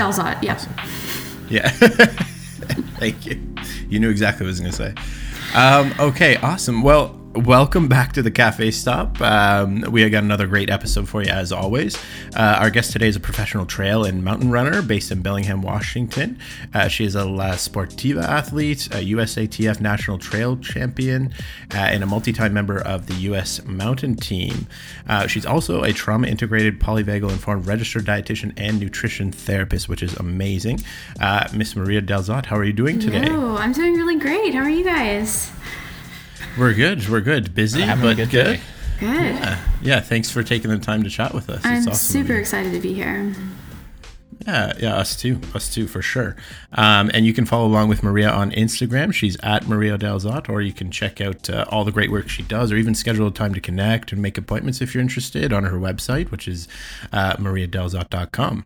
Dalzot, yeah. Awesome. Yeah. Thank you. You knew exactly what I was going to say. Um, okay, awesome. Well, welcome back to the Cafe Stop. Um, we have got another great episode for you, as always. Uh, our guest today is a professional trail and mountain runner based in Bellingham, Washington. Uh, she is a La Sportiva athlete, a USATF national trail champion, uh, and a multi time member of the U.S. mountain team. Uh, she's also a trauma integrated, polyvagal informed registered dietitian and nutrition therapist, which is amazing. Uh, Miss Maria Dalzot, how are you doing today? Oh, I'm doing really great. How are you guys? We're good. We're good. Busy, Having a but good good. day. Good. Yeah. yeah. Thanks for taking the time to chat with us. I'm awesome super you. excited to be here. Yeah, yeah, us too. Us too, for sure. Um, and you can follow along with Maria on Instagram. She's at Maria Dalzot, or you can check out uh, all the great work she does, or even schedule a time to connect and make appointments if you're interested on her website, which is uh, mariadalzot.com.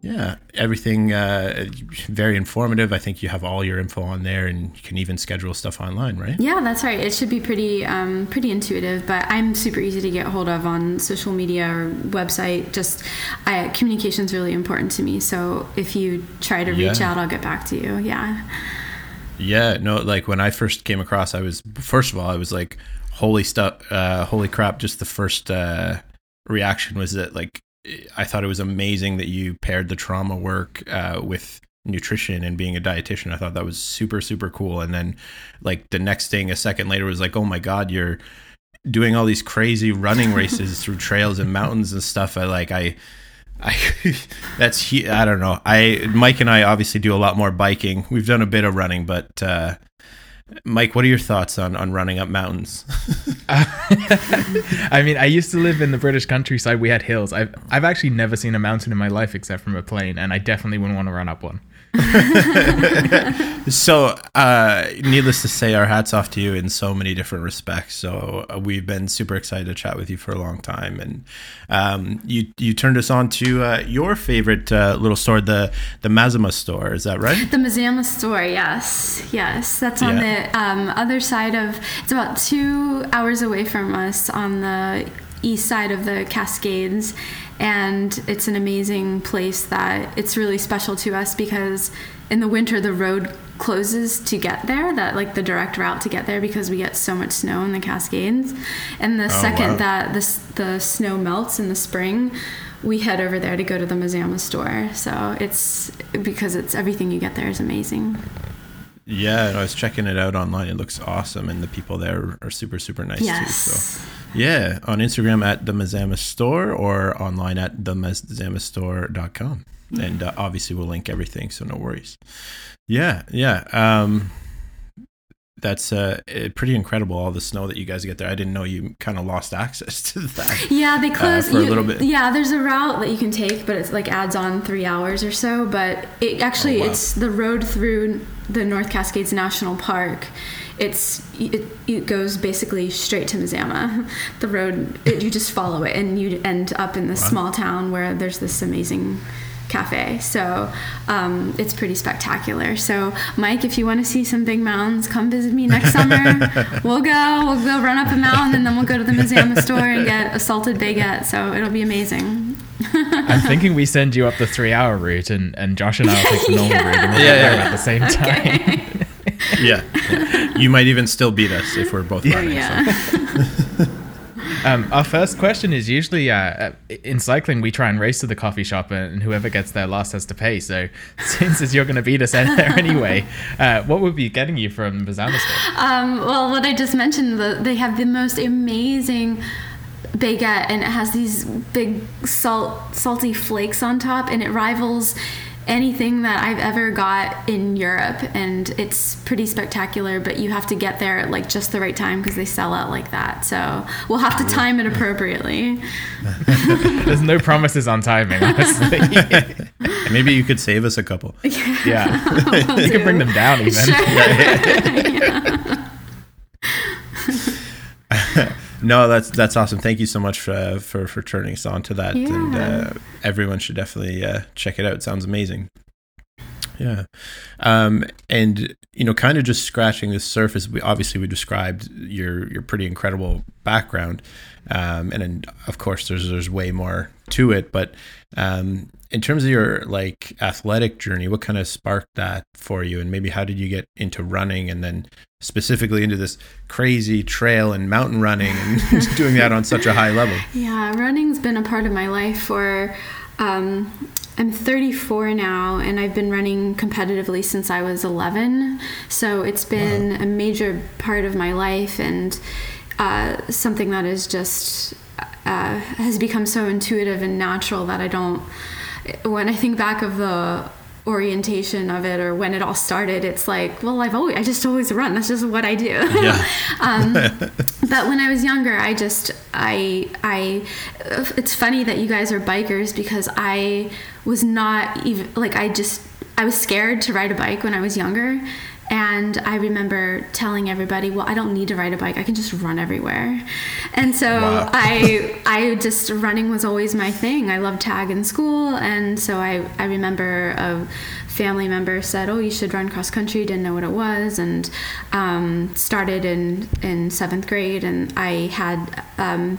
Yeah, everything uh, very informative. I think you have all your info on there, and you can even schedule stuff online, right? Yeah, that's right. It should be pretty um, pretty intuitive, but I'm super easy to get hold of on social media or website. Just I, communication is really important to me. So if you try to reach Yeah. out, I'll get back to you. Yeah. Yeah, no, like when I first came across, I was first of all, I was like, holy stuff, uh, holy crap! Just the first uh, reaction was that like I thought it was amazing that you paired the trauma work uh, with nutrition and being a dietitian. I thought that was super super cool. And then like the next thing, a second later, was like, oh my god, you're doing all these crazy running races through trails and mountains and stuff. I like I. I that's I don't know. I Mike and I obviously do a lot more biking. We've done a bit of running, but uh, Mike, what are your thoughts on on running up mountains? I mean, I used to live in the British countryside. We had hills. I've I've actually never seen a mountain in my life except from a plane, and I definitely wouldn't want to run up one. so, uh, needless to say, our hats off to you in so many different respects. So, uh, we've been super excited to chat with you for a long time, and um, you you turned us on to uh, your favorite uh, little store, the the Mazama store. Is that right? The Mazama store, yes, yes, that's on Yeah. the um, other side of. It's about two hours away from us on the east side of the Cascades, and it's an amazing place that it's really special to us because in the winter the road closes to get there that like the direct route to get there because we get so much snow in the cascades and the oh, second wow. that the, the snow melts in the spring we head over there to go to the Mazama store so it's because it's everything you get there is amazing Yeah, I was checking it out online. It looks awesome, and the people there are super super nice too. So. Yeah, on Instagram at the Mazama Store or online at themazamastore.com. And uh, obviously, we'll link everything, so no worries. Yeah, yeah. Um, that's uh, eh, pretty incredible, all the snow that you guys get there. I didn't know you kind of lost access to that. Yeah, they close for a little bit. Yeah, there's a route that you can take, but it's like adds on three hours or so. But it actually Oh, wow. it's the road through the North Cascades National Park. It's it, it goes basically straight to Mazama. The road it, you just follow it, and you end up in this Wow. small town where there's this amazing cafe. So um, it's pretty spectacular. So Mike, if you want to see some big mountains, come visit me next summer. we'll go. We'll go run up a mountain, and then we'll go to the Mazama store and get a salted baguette. So it'll be amazing. I'm thinking we send you up the three-hour route, and, and Josh and I will take the normal Yeah. route, and we'll Yeah, get yeah, there yeah. at the same time. Yeah. yeah. You might even still beat us if we're both running. so. yeah. Um, our first question is usually uh, uh, in cycling we try and race to the coffee shop and whoever gets there last has to pay. So since as you're going to beat us in there anyway, uh, what would be getting you from Mazama store? Um, well, what I just mentioned, the, they have the most amazing baguette, and it has these big salt, salty flakes on top, and it rivals anything that I've ever got in Europe, and it's pretty spectacular. But you have to get there at like just the right time because they sell out like that. So we'll have to time it appropriately. There's no promises on timing, honestly. Maybe you could save us a couple. yeah, you can bring them down even. No, that's that's awesome. Thank you so much for for, for turning us on to that. And Yeah. uh, everyone should definitely uh, check it out. It sounds amazing. yeah. Um, and you know, kind of just scratching the surface. We obviously we described your your pretty incredible background, um, and then of course there's there's way more to it. But um, in terms of your like athletic journey, what kind of sparked that for you, and maybe how did you get into running, and then specifically into this crazy trail and mountain running and doing that on such a high level? Yeah, running's been a part of my life for. Um, I'm 34 now, and I've been running competitively since I was 11. So it's been wow. a major part of my life and uh, something that is just uh, has become so intuitive and natural that I don't. When I think back of the orientation of it or when it all started it's like well i've always i just always run. That's just what i do. Yeah. um, but when i was younger i just i i it's funny that you guys are bikers because i was not even like i just i was scared to ride a bike when i was younger and I remember telling everybody, "Well, I don't need to ride a bike. I can just run everywhere." And so wow. I, I just running was always my thing. I loved tag in school, and so I, I remember a family member said, "Oh, you should run cross country." Didn't know what it was, and um, started in in seventh grade, and I had. Um,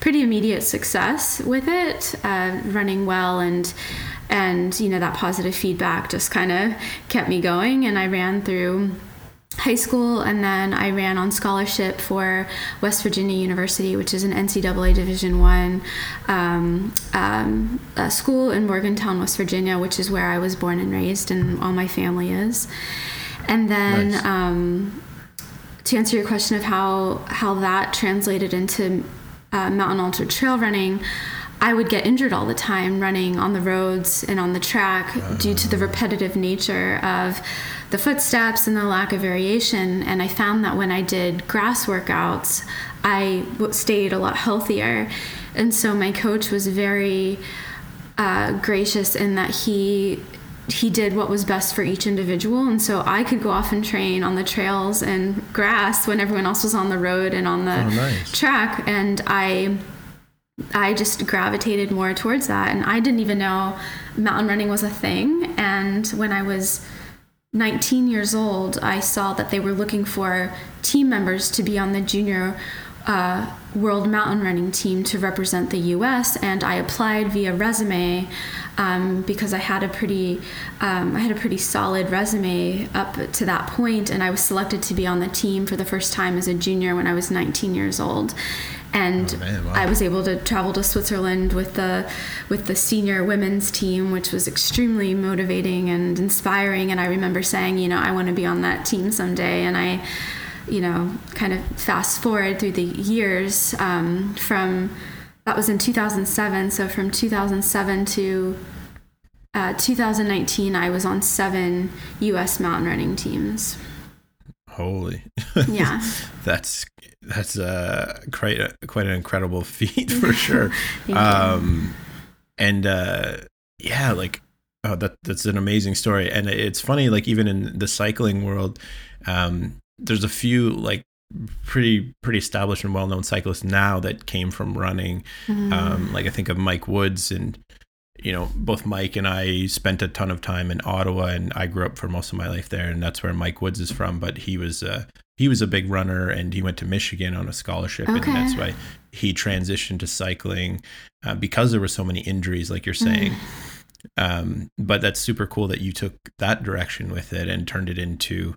pretty immediate success with it, uh, running well and and you know that positive feedback just kind of kept me going and i ran through high school and then i ran on scholarship for west virginia university which is an ncaa division one um, um, school in morgantown west virginia which is where i was born and raised and all my family is and then nice. um, to answer your question of how how that translated into uh, mountain ultra trail running I would get injured all the time running on the roads and on the track uh, due to the repetitive nature of the footsteps and the lack of variation. And I found that when I did grass workouts, I stayed a lot healthier. And so my coach was very uh, gracious in that he he did what was best for each individual and so i could go off and train on the trails and grass when everyone else was on the road and on the oh, nice. track and i I just gravitated more towards that. And I didn't even know mountain running was a thing. And when I was 19 years old, I saw that they were looking for team members to be on the junior uh, world mountain running team to represent the US. And I applied via resume. Um, because I had a pretty, um, I had a pretty solid resume up to that point, and I was selected to be on the team for the first time as a junior when I was 19 years old and oh, man, wow. I was able to travel to Switzerland with the with the senior women's team, which was extremely motivating and inspiring. And I remember saying, you know, I want to be on that team someday. And I, you know, kind of fast forward through the years um, from that was in 2007. So from 2007 to uh, 2019, I was on seven U.S. mountain running teams. Holy. Yeah. that's that's uh quite a, quite an incredible feat for sure. um and uh yeah, like oh that that's an amazing story and it's funny like even in the cycling world um there's a few like pretty pretty established and well-known cyclists now that came from running mm. um like i think of mike woods and you know, both Mike and I spent a ton of time in Ottawa, and I grew up for most of my life there, and that's where Mike Woods is from. But he was uh, he was a big runner, and he went to Michigan on a scholarship, okay. and that's why he transitioned to cycling uh, because there were so many injuries, like you're mm. saying. Mm. Um, but that's super cool that you took that direction with it and turned it into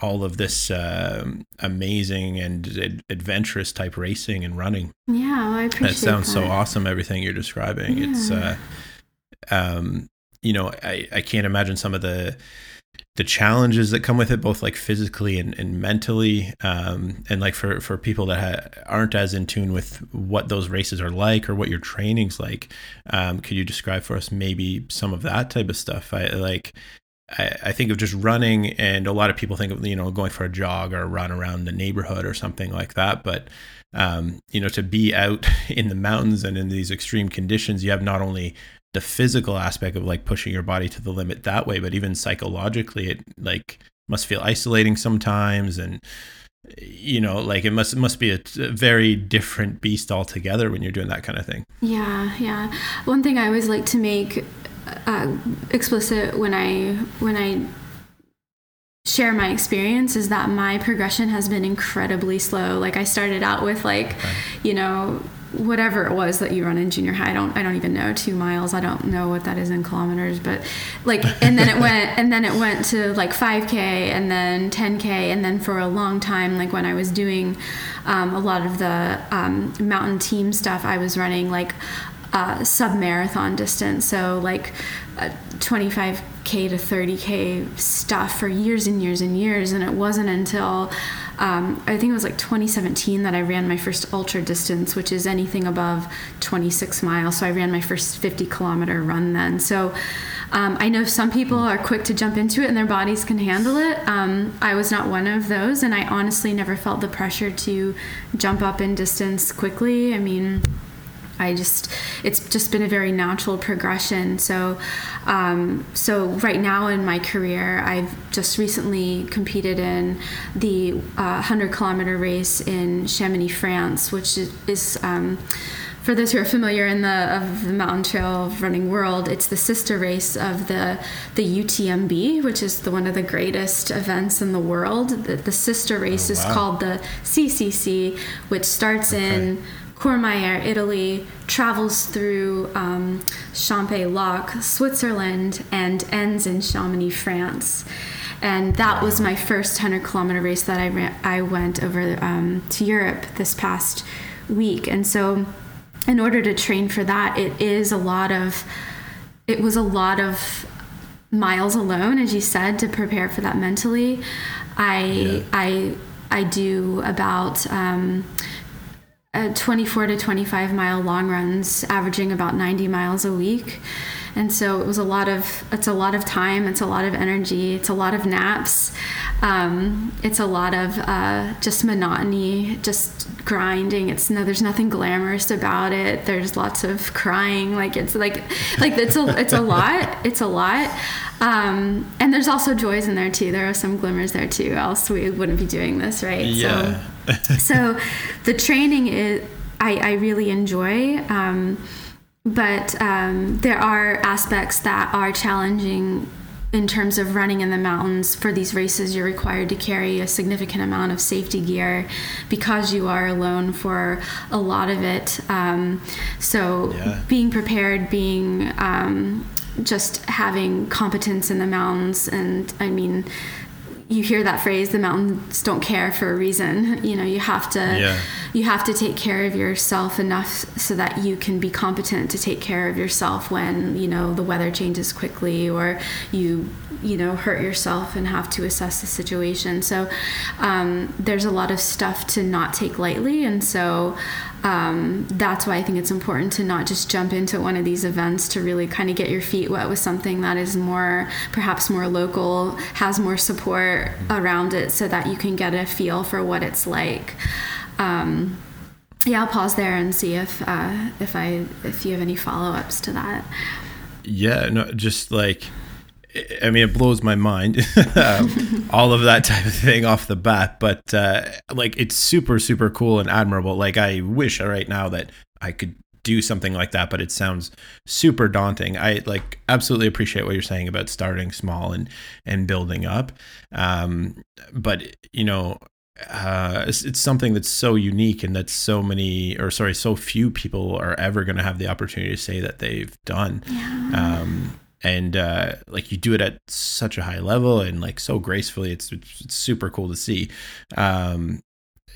all of this uh, amazing and ad- adventurous type racing and running. Yeah, well, I appreciate that. Sounds that. so awesome. Everything you're describing. Yeah. It's uh, um, you know, I, I can't imagine some of the the challenges that come with it, both like physically and, and mentally, um, and like for for people that ha- aren't as in tune with what those races are like or what your training's like. Um, could you describe for us maybe some of that type of stuff? I like. I, I think of just running, and a lot of people think of you know going for a jog or run around the neighborhood or something like that. But um, you know, to be out in the mountains and in these extreme conditions, you have not only the physical aspect of like pushing your body to the limit that way but even psychologically it like must feel isolating sometimes and you know like it must it must be a, a, very different beast altogether when you're doing that kind of thing. Yeah yeah. One thing i always like to make uh, explicit when I when I share my experience is that my progression has been incredibly slow. Like I started out with like, you know, whatever it was that you run in junior high. I don't I don't even know two miles. I don't know what that is in kilometers, but like and then it went and then it went to like 5k and then 10k and then for a long time like when I was doing um, a lot of the um, mountain team stuff, I was running like uh, sub marathon distance. So like uh, 25k to 30k stuff for years and years and years, and it wasn't until um, I think it was like 2017 that I ran my first ultra distance, which is anything above 26 miles. So I ran my first 50 kilometer run then. So um, I know some people are quick to jump into it and their bodies can handle it. Um, I was not one of those, and I honestly never felt the pressure to jump up in distance quickly. I mean, I just it's just been a very natural progression. So um, so right now in my career, I've just recently competed in the uh, 100 kilometer race in Chamonix, France, which is. um, for those who are familiar in the of the mountain trail running world, it's the sister race of the the UTMB, which is the one of the greatest events in the world. The, the sister race Oh, is called the CCC, which starts in Courmayeur, Italy, travels through um, Champex-Lac, Switzerland, and ends in Chamonix, France. And that was my first 100 kilometer race that I ran, I went over um, to Europe this past week. And so, in order to train for that, it is a lot of, it was a lot of miles alone, as you said, to prepare for that mentally. I Yeah. I I do about um, uh, 24 to 25 mile long runs, averaging about 90 miles a week. And so it was a lot of it's a lot of time, it's a lot of energy, it's a lot of naps, um, it's a lot of uh, just monotony, just grinding. It's no, there's nothing glamorous about it. There's lots of crying, like it's like like it's a it's a lot. It's a lot. Um, and there's also joys in there too. There are some glimmers there too. Else we wouldn't be doing this, right? Yeah. So, so the training is I, I really enjoy. Um, but um, there are aspects that are challenging in terms of running in the mountains for these races you're required to carry a significant amount of safety gear because you are alone for a lot of it um, so Yeah. being prepared being um, just having competence in the mountains and i mean you hear that phrase the mountains don't care for a reason. You know you have to Yeah. you have to take care of yourself enough so that you can be competent to take care of yourself when you know the weather changes quickly or you you know hurt yourself and have to assess the situation. So um, there's a lot of stuff to not take lightly. And so um, that's why I think it's important to not just jump into one of these events to really kind of get your feet wet with something that is more perhaps more local has more support around it so that you can get a feel for what it's like um, yeah, I'll pause there and see if uh, if I if you have any follow ups to that. Yeah, no, just like, I mean, it blows my mind, um, all of that type of thing off the bat. But uh, like, it's super, super cool and admirable. Like, I wish right now that I could do something like that, but it sounds super daunting. I like absolutely appreciate what you're saying about starting small and and building up. Um, but you know, uh, it's, it's something that's so unique and that so many, or sorry, so few people are ever going to have the opportunity to say that they've done. Um, and uh, like you do it at such a high level and like so gracefully, it's, it's, it's super cool to see. Um,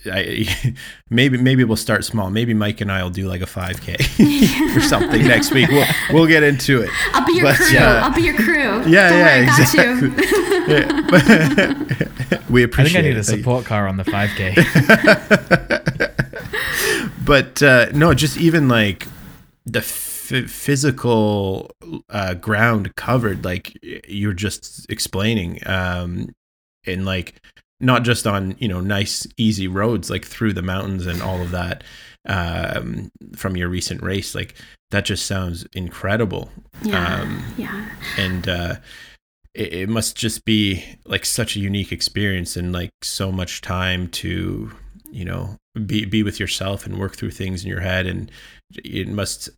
I maybe maybe we'll start small. Maybe Mike and I will do like a 5K or something next week. We'll we'll get into it. I'll be your But, crew. uh, I'll be your crew. Yeah, Don't yeah, worry, I got exactly. you. we appreciate. I think I need a support car on the 5K. but uh, no, just even like the f- physical uh, ground covered, like you're just explaining, um, and like not just on you know nice easy roads like through the mountains and all of that um, from your recent race, like that just sounds incredible. Yeah, Um, yeah, and uh it, it must just be like such a unique experience and like so much time to you know be be with yourself and work through things in your head and it must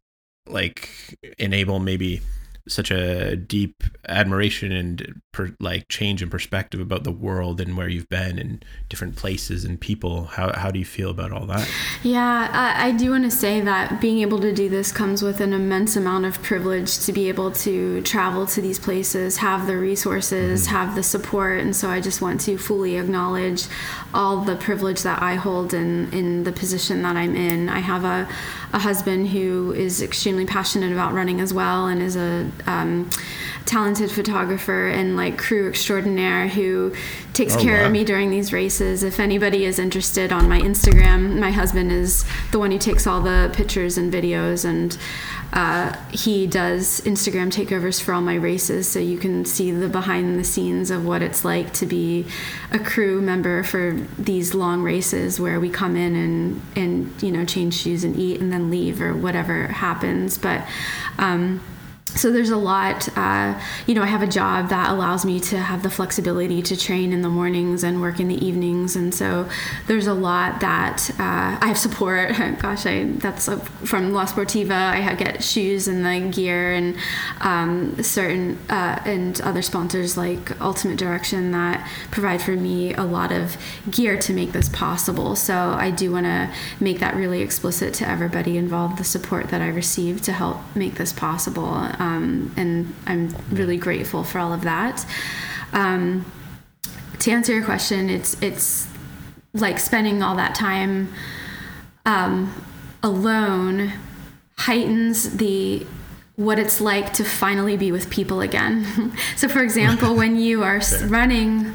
like enable maybe such a deep admiration and per, like change in perspective about the world and where you've been and different places and people. How how do you feel about all that? Yeah, I, I do want to say that being able to do this comes with an immense amount of privilege to be able to travel to these places, have the resources, mm-hmm. have the support, and so I just want to fully acknowledge all the privilege that I hold in in the position that I'm in. I have a a husband who is extremely passionate about running as well and is a um, talented photographer and like crew extraordinaire who takes oh, care wow. of me during these races. If anybody is interested on my Instagram, my husband is the one who takes all the pictures and videos and uh, he does Instagram takeovers for all my races, so you can see the behind the scenes of what it's like to be a crew member for these long races where we come in and and you know change shoes and eat and then leave or whatever happens. But um, so there's a lot uh, you know i have a job that allows me to have the flexibility to train in the mornings and work in the evenings. And so there's a lot that uh, i have support. Gosh I, that's from la sportiva. I get shoes and the gear and um, certain uh, and other sponsors like ultimate direction that provide for me a lot of gear to make this possible. So i do want to make that really explicit to everybody involved the support that i receive to help make this possible. um, and I'm really grateful for all of that. Um, to answer your question, it's it's like spending all that time um, alone heightens the what it's like to finally be with people again. so, for example, when you are running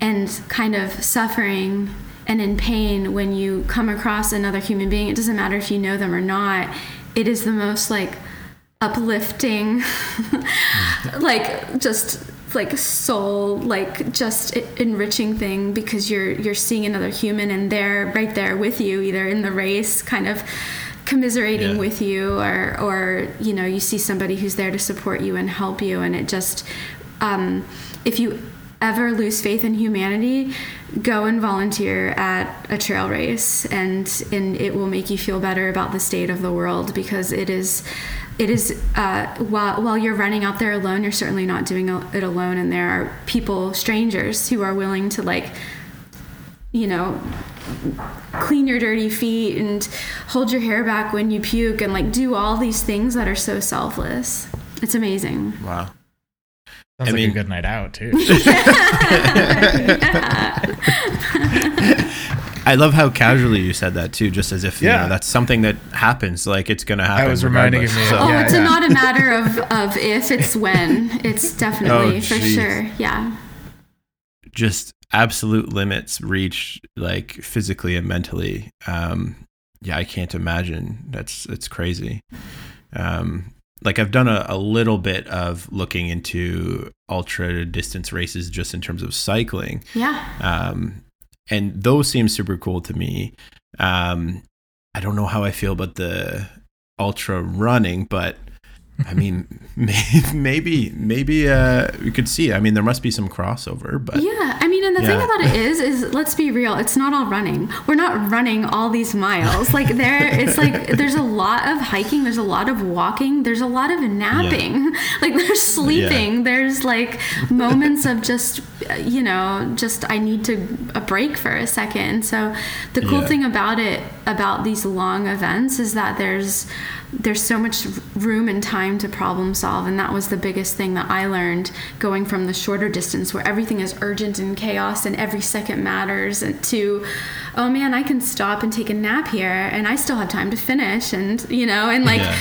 and kind of suffering and in pain, when you come across another human being, it doesn't matter if you know them or not, it is the most like uplifting like just like soul like just enriching thing because you're you're seeing another human and they're right there with you either in the race kind of commiserating yeah. with you or or you know you see somebody who's there to support you and help you and it just um, if you ever lose faith in humanity, go and volunteer at a trail race, and and it will make you feel better about the state of the world because it is it is uh, while while you're running out there alone, you're certainly not doing it alone, and there are people, strangers, who are willing to like, you know, clean your dirty feet and hold your hair back when you puke, and like do all these things that are so selfless. It's amazing. Wow. Sounds I like mean, a good night out too. I love how casually you said that too, just as if yeah. you know, that's something that happens. Like it's going to happen. I was reminding me. So. Oh, yeah, it's yeah. not a matter of of if, it's when. It's definitely oh, for sure. Yeah. Just absolute limits reached, like physically and mentally. Um, yeah, I can't imagine. That's it's crazy. Um, like I've done a, a little bit of looking into ultra distance races just in terms of cycling. Yeah. Um, and those seem super cool to me. Um, I don't know how I feel about the ultra running, but I mean, maybe maybe uh, we could see. I mean, there must be some crossover, but yeah. I mean, and the yeah. thing about it is, is let's be real. It's not all running. We're not running all these miles. Like there, it's like there's a lot of hiking. There's a lot of walking. There's a lot of napping. Yeah. Like there's sleeping. Yeah. There's like moments of just you know, just I need to a break for a second. So the cool thing about it, about these long events, is that there's there's so much room and time to problem solve and that was the biggest thing that i learned going from the shorter distance where everything is urgent and chaos and every second matters and to oh man i can stop and take a nap here and i still have time to finish and you know and like yeah.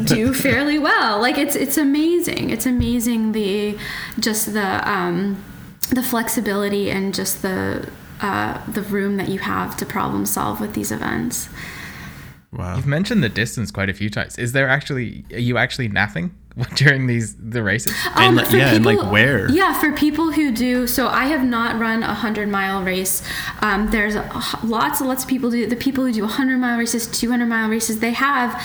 do fairly well. Like it's it's amazing. It's amazing the just the um the flexibility and just the uh, the room that you have to problem solve with these events Wow. You've mentioned the distance quite a few times. Is there actually are you actually napping during these the races? Um, and, yeah, people, and like where? Yeah, for people who do. So I have not run a hundred mile race. Um, there's lots and lots of people do. The people who do hundred mile races, two hundred mile races, they have.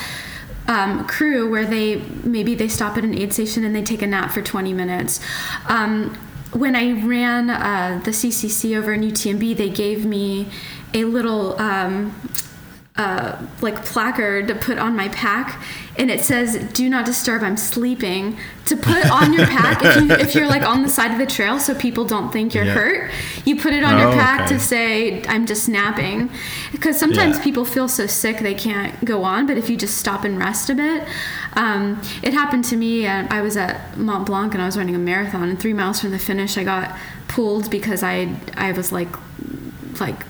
Um, crew where they maybe they stop at an aid station and they take a nap for 20 minutes. Um, when I ran uh, the CCC over in UTMB, they gave me a little um, uh, like placard to put on my pack, and it says "Do not disturb. I'm sleeping." To put on your pack if, you, if you're like on the side of the trail, so people don't think you're Yeah. hurt. You put it on your Oh, pack okay. to say I'm just napping, because sometimes Yeah. people feel so sick they can't go on. But if you just stop and rest a bit, um, it happened to me. Uh, I was at Mont Blanc and I was running a marathon, and three miles from the finish, I got pulled because I I was like like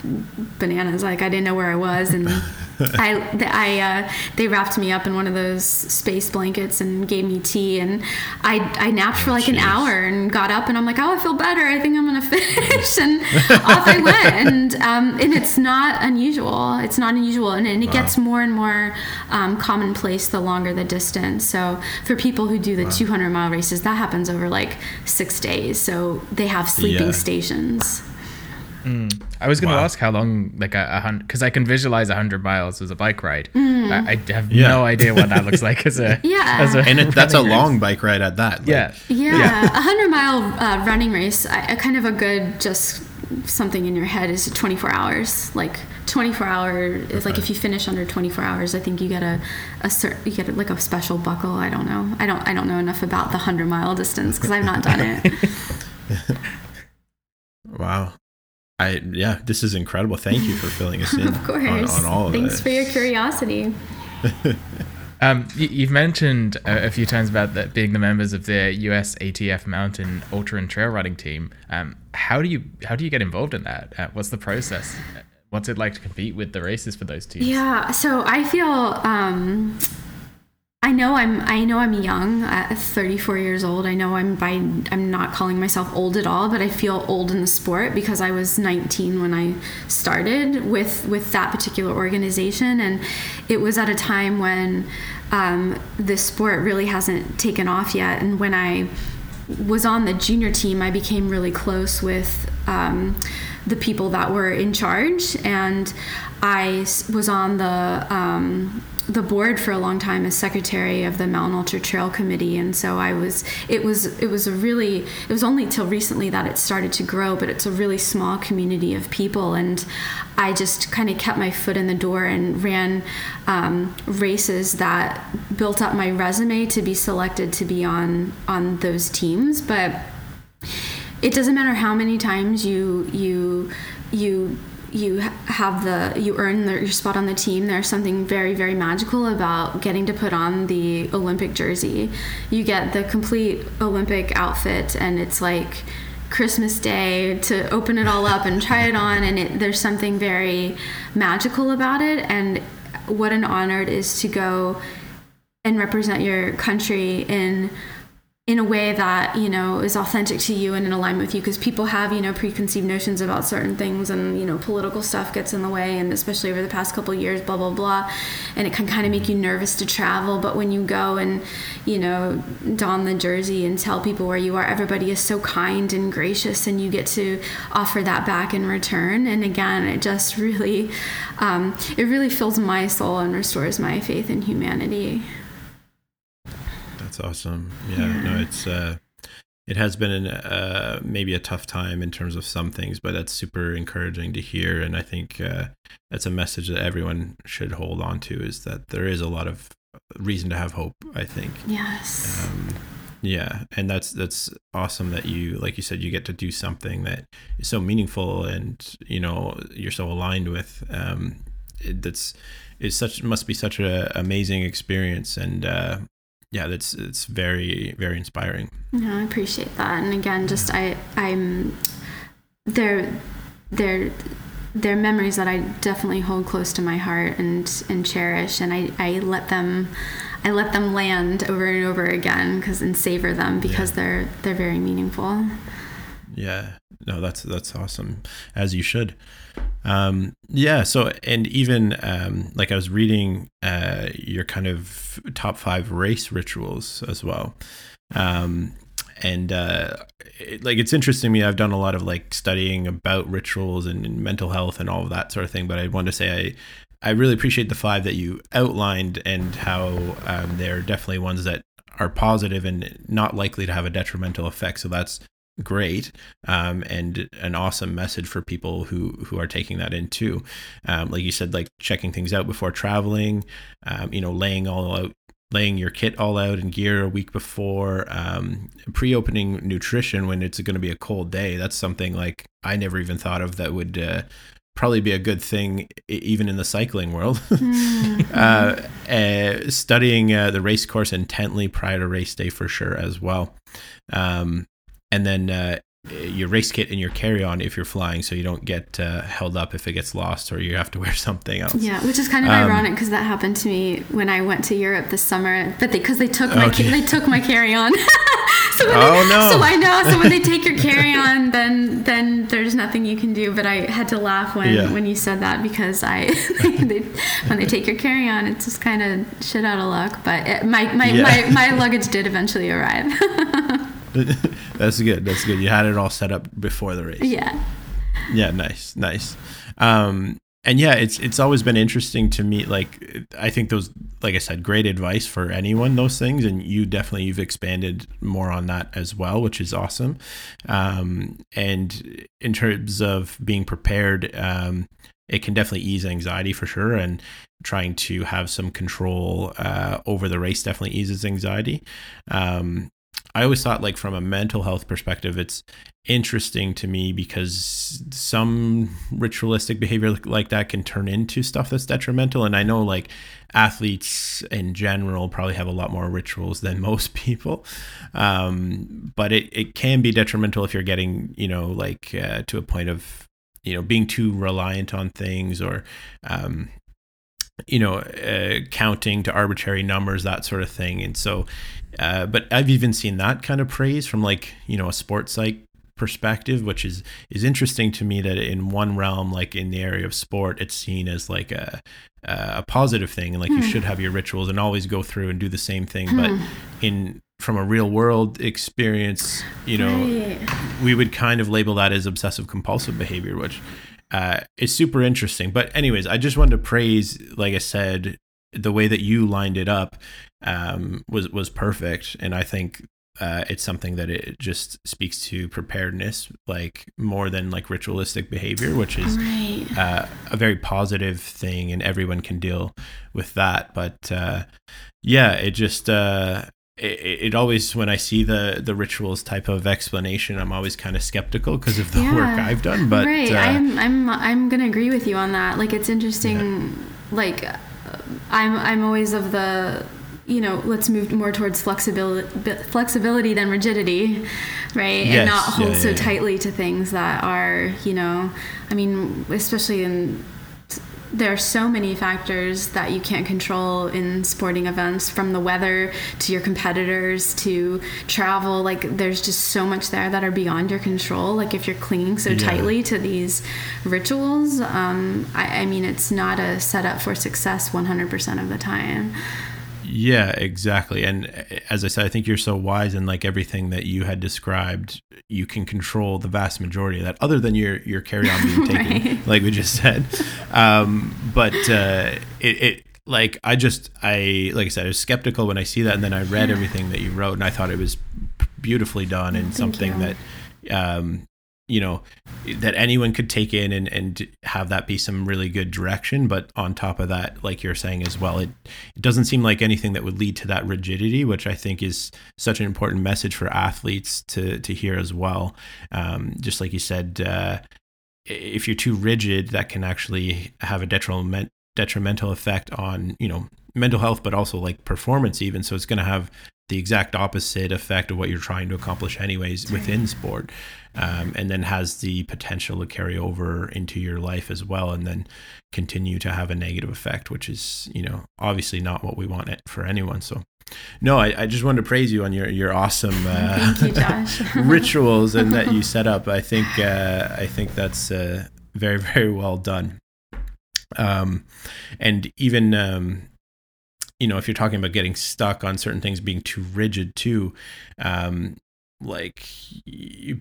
bananas. Like I didn't know where I was, and I I uh, they wrapped me up in one of those space blankets and gave me tea, and I I napped for like an hour and got up, and I'm like, oh, I feel better. I think I'm gonna finish, and off I went. And um, and it's not unusual. It's not unusual, and, and it gets more and more um, commonplace the longer the distance. So for people who do the 200 mile races, that happens over like six days. So they have sleeping Yeah. stations. I was going to Wow. ask how long, like a, a hundred, because I can visualize a hundred miles as a bike ride. I, I have Yeah. no idea what that looks like as a Yeah. As a and it, that's a race. long bike ride at that. like- Yeah. Yeah, a hundred mile uh, running race. I, a kind of a good just something in your head is 24 hours. Like 24 hour is like if you finish under 24 hours, I think you get a a cer you get like a special buckle. I don't know. I don't I don't know enough about the hundred mile distance because I've not done it. Wow. I yeah, this is incredible. Thank you for filling us in of course. on, on all of Thanks this. for your curiosity. Um, you, you've mentioned a, a few times about that being the members of the US ATF Mountain Ultra and Trail Running Team. Um, how do you how do you get involved in that? Uh, what's the process? Uh, What's it like to compete with the races for those teams? Yeah, so I feel um I know I'm I know I'm young at 34 years old. I know I'm by I'm not calling myself old at all, but I feel old in the sport because I was 19 when I started with with that particular organization. And it was at a time when um, this sport really hasn't taken off yet. And when I was on the junior team, I became really close with um, the people that were in charge, and I was on the um, the board for a long time as secretary of the Mountain Ultra Trail Committee, and so I was. It was it was a really it was only till recently that it started to grow, but it's a really small community of people, and I just kind of kept my foot in the door and ran um, races that built up my resume to be selected to be on on those teams, but it doesn't matter how many times you you you you have the you earn the, your spot on the team there's something very very magical about getting to put on the olympic jersey. You get the complete olympic outfit and it's like christmas day to open it all up and try it on and it, there's something very magical about it and what an honor it is to go and represent your country in in a way that you know is authentic to you and in alignment with you because people have you know preconceived notions about certain things and you know political stuff gets in the way and especially over the past couple years blah blah blah and it can kind of make you nervous to travel. But when you go and you know don the jersey and tell people where you are everybody is so kind and gracious and you get to offer that back in return. And again it just really um, it really fills my soul and restores my faith in humanity That's awesome. Yeah, no, it's uh it has been an, uh maybe a tough time in terms of some things, but that's super encouraging to hear and I think uh that's a message that everyone should hold on to is that there is a lot of reason to have hope, I think. yes Um yeah, and that's that's awesome that you like you said you get to do something that is so meaningful and you know you're so aligned with um it, that's is such must be such a amazing experience and uh yeah that's it's very very inspiring No, I appreciate that. And again, just I I'm they're they're they're memories that I definitely hold close to my heart and and cherish and I, I let them I let them land over and over again because and savor them because Yeah. they're they're very meaningful. yeah no that's that's awesome as you should um yeah so and even um like i was reading uh your kind of top five race rituals as well um and uh it, like it's interesting to me i've done a lot of like studying about rituals and, and mental health and all of that sort of thing but i want to say i I really appreciate the five that you outlined and how um, they're definitely ones that are positive and not likely to have a detrimental effect. So that's great um, and an awesome message for people who who are taking that in too. Um, like you said, like checking things out before traveling, um, you know, laying all out laying your kit all out and gear a week before um, pre-opening nutrition when it's going to be a cold day that's something like i never even thought of that would uh, probably be a good thing even in the cycling world mm-hmm. uh, uh, studying uh, the race course intently prior to race day for sure as well um, and then uh, your race kit and your carry-on if you're flying so you don't get uh, held up if it gets lost or you have to wear something else yeah which is kind of um, ironic because that happened to me when i went to europe this summer but they because they took my okay. they took my carry-on so oh they, no so i know so when they take your carry-on then then there's nothing you can do but i had to laugh when yeah. when you said that because i they, when they take your carry-on it's just kind of shit out of luck but it, my my, yeah. my my luggage did eventually arrive That's good. That's good. You had it all set up before the race. Yeah. Yeah. Nice. Nice. Um, and yeah, it's it's always been interesting to me. Like I think those, like I said, great advice for anyone. Those things, and you definitely you've expanded more on that as well, which is awesome. Um, and in terms of being prepared, um, it can definitely ease anxiety for sure, and trying to have some control uh, over the race definitely eases anxiety. Um, I always thought like from a mental health perspective, it's interesting to me because some ritualistic behavior like that can turn into stuff that's detrimental. And I know like athletes in general probably have a lot more rituals than most people. Um, but it, it can be detrimental if you're getting, you know, like uh, to a point of, you know, being too reliant on things or, um, you know, uh, counting to arbitrary numbers, that sort of thing. And so, uh, but I've even seen that kind of praise from like, you know, a sports psych perspective, which is, is interesting to me that in one realm, like in the area of sport, it's seen as like a, a positive thing. And like mm. you hmm. should have your rituals and always go through and do the same thing. Mm. But hmm. in, from a real world experience, you know, right. we would kind of label that as obsessive compulsive behavior, which uh, is super interesting. But anyways, I just wanted to praise, like I said, the way that you lined it up um, was was perfect, and I think uh, it's something that it just speaks to preparedness, like more than like ritualistic behavior, which is right. uh, a very positive thing, and everyone can deal with that. But uh, yeah, it just uh, it, it, always when I see the the rituals type of explanation, I'm always kind of skeptical because of the yeah, work I've done. But right, uh, I'm I'm I'm gonna agree with you on that. Like it's interesting. Yeah. Like I'm I'm always of the you know let's move more towards flexibility flexibility than rigidity right? Yes, and not hold yeah, so tightly to things that are you know i mean especially in there are so many factors that you can't control in sporting events from the weather to your competitors to travel like there's just so much there that are beyond your control like if you're clinging so yeah. tightly to these rituals um, I, I mean it's not a setup for success 100% of the time yeah, exactly. And eh, as I said, I think you're so wise in like everything that you had described. You can control the vast majority of that, other than your your carry on being taken, right. like we just said. Um, but uh, it, it like I just I like I said I was skeptical when I see that, and then I read everything that you wrote, and I thought it was beautifully done and Thank something you. that um, you know that anyone could take in and, and have that be some really good direction. But on top of that like you're saying as well it, it doesn't seem like anything that would lead to that rigidity which i think is such an important message for athletes to to hear as well. Um, just like you said uh, if you're too rigid that can actually have a detriment detrimental effect on you know mental health but also like performance even. So it's going to have the exact opposite effect of what you're trying to accomplish anyways within sport um, and then has the potential to carry over into your life as well and then continue to have a negative effect which is you know obviously not what we want it for anyone. So no I, I just wanted to praise you on your your awesome uh, you, rituals and that you set up. I think uh, i think that's uh, very very well done. Um, and even um, you know if you're talking about getting stuck on certain things being too rigid too um, like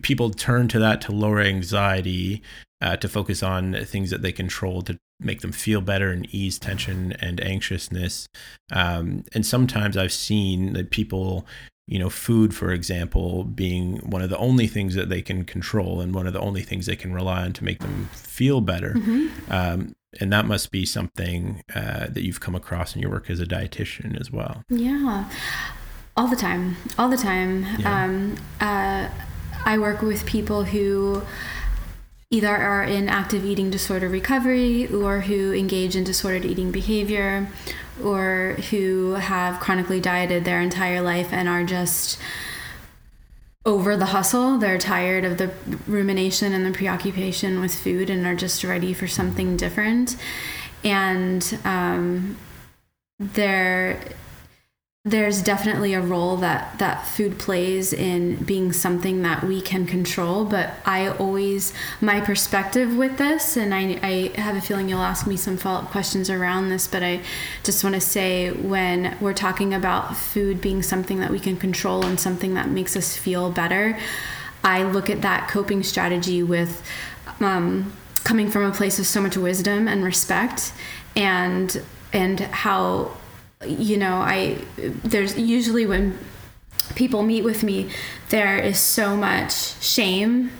people turn to that to lower anxiety uh, to focus on things that they control to make them feel better and ease tension and anxiousness um, and sometimes i've seen that people you know, food, for example, being one of the only things that they can control and one of the only things they can rely on to make them feel better. Mm-hmm. Um, and that must be something uh, that you've come across in your work as a dietitian as well. Yeah, all the time, all the time. Yeah. Um, uh, I work with people who either are in active eating disorder recovery or who engage in disordered eating behavior or who have chronically dieted their entire life and are just over the hustle. They're tired of the rumination and the preoccupation with food and are just ready for something different. And um, they're there's definitely a role that that food plays in being something that we can control but i always my perspective with this and i, I have a feeling you'll ask me some follow-up questions around this but i just want to say when we're talking about food being something that we can control and something that makes us feel better i look at that coping strategy with um, coming from a place of so much wisdom and respect and and how you know i there's usually when people meet with me there is so much shame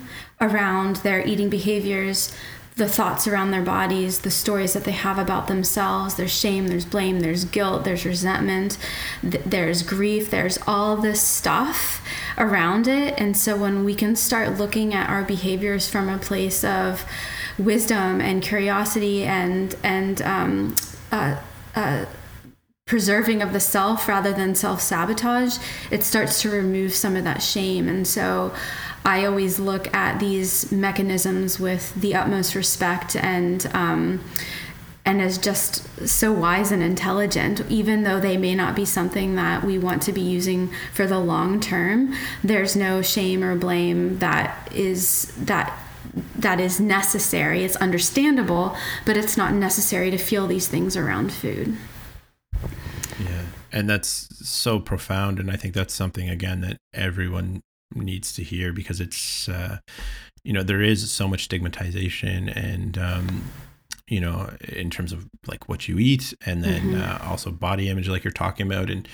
around their eating behaviors the thoughts around their bodies the stories that they have about themselves. There's shame there's blame there's guilt there's resentment th- there's grief there's all this stuff around it. And so when we can start looking at our behaviors from a place of wisdom and curiosity and and um, uh, uh, preserving of the self rather than self sabotage, it starts to remove some of that shame. And so I always look at these mechanisms with the utmost respect and, um, and as just so wise and intelligent, even though they may not be something that we want to be using for the long term, there's no shame or blame that is that that is necessary. It's understandable, but it's not necessary to feel these things around food. And that's so profound. And I think that's something, again, that everyone needs to hear because it's, uh, you know, there is so much stigmatization and, um, you know, in terms of like what you eat and then Mhm. uh, also body image, like you're talking about. And,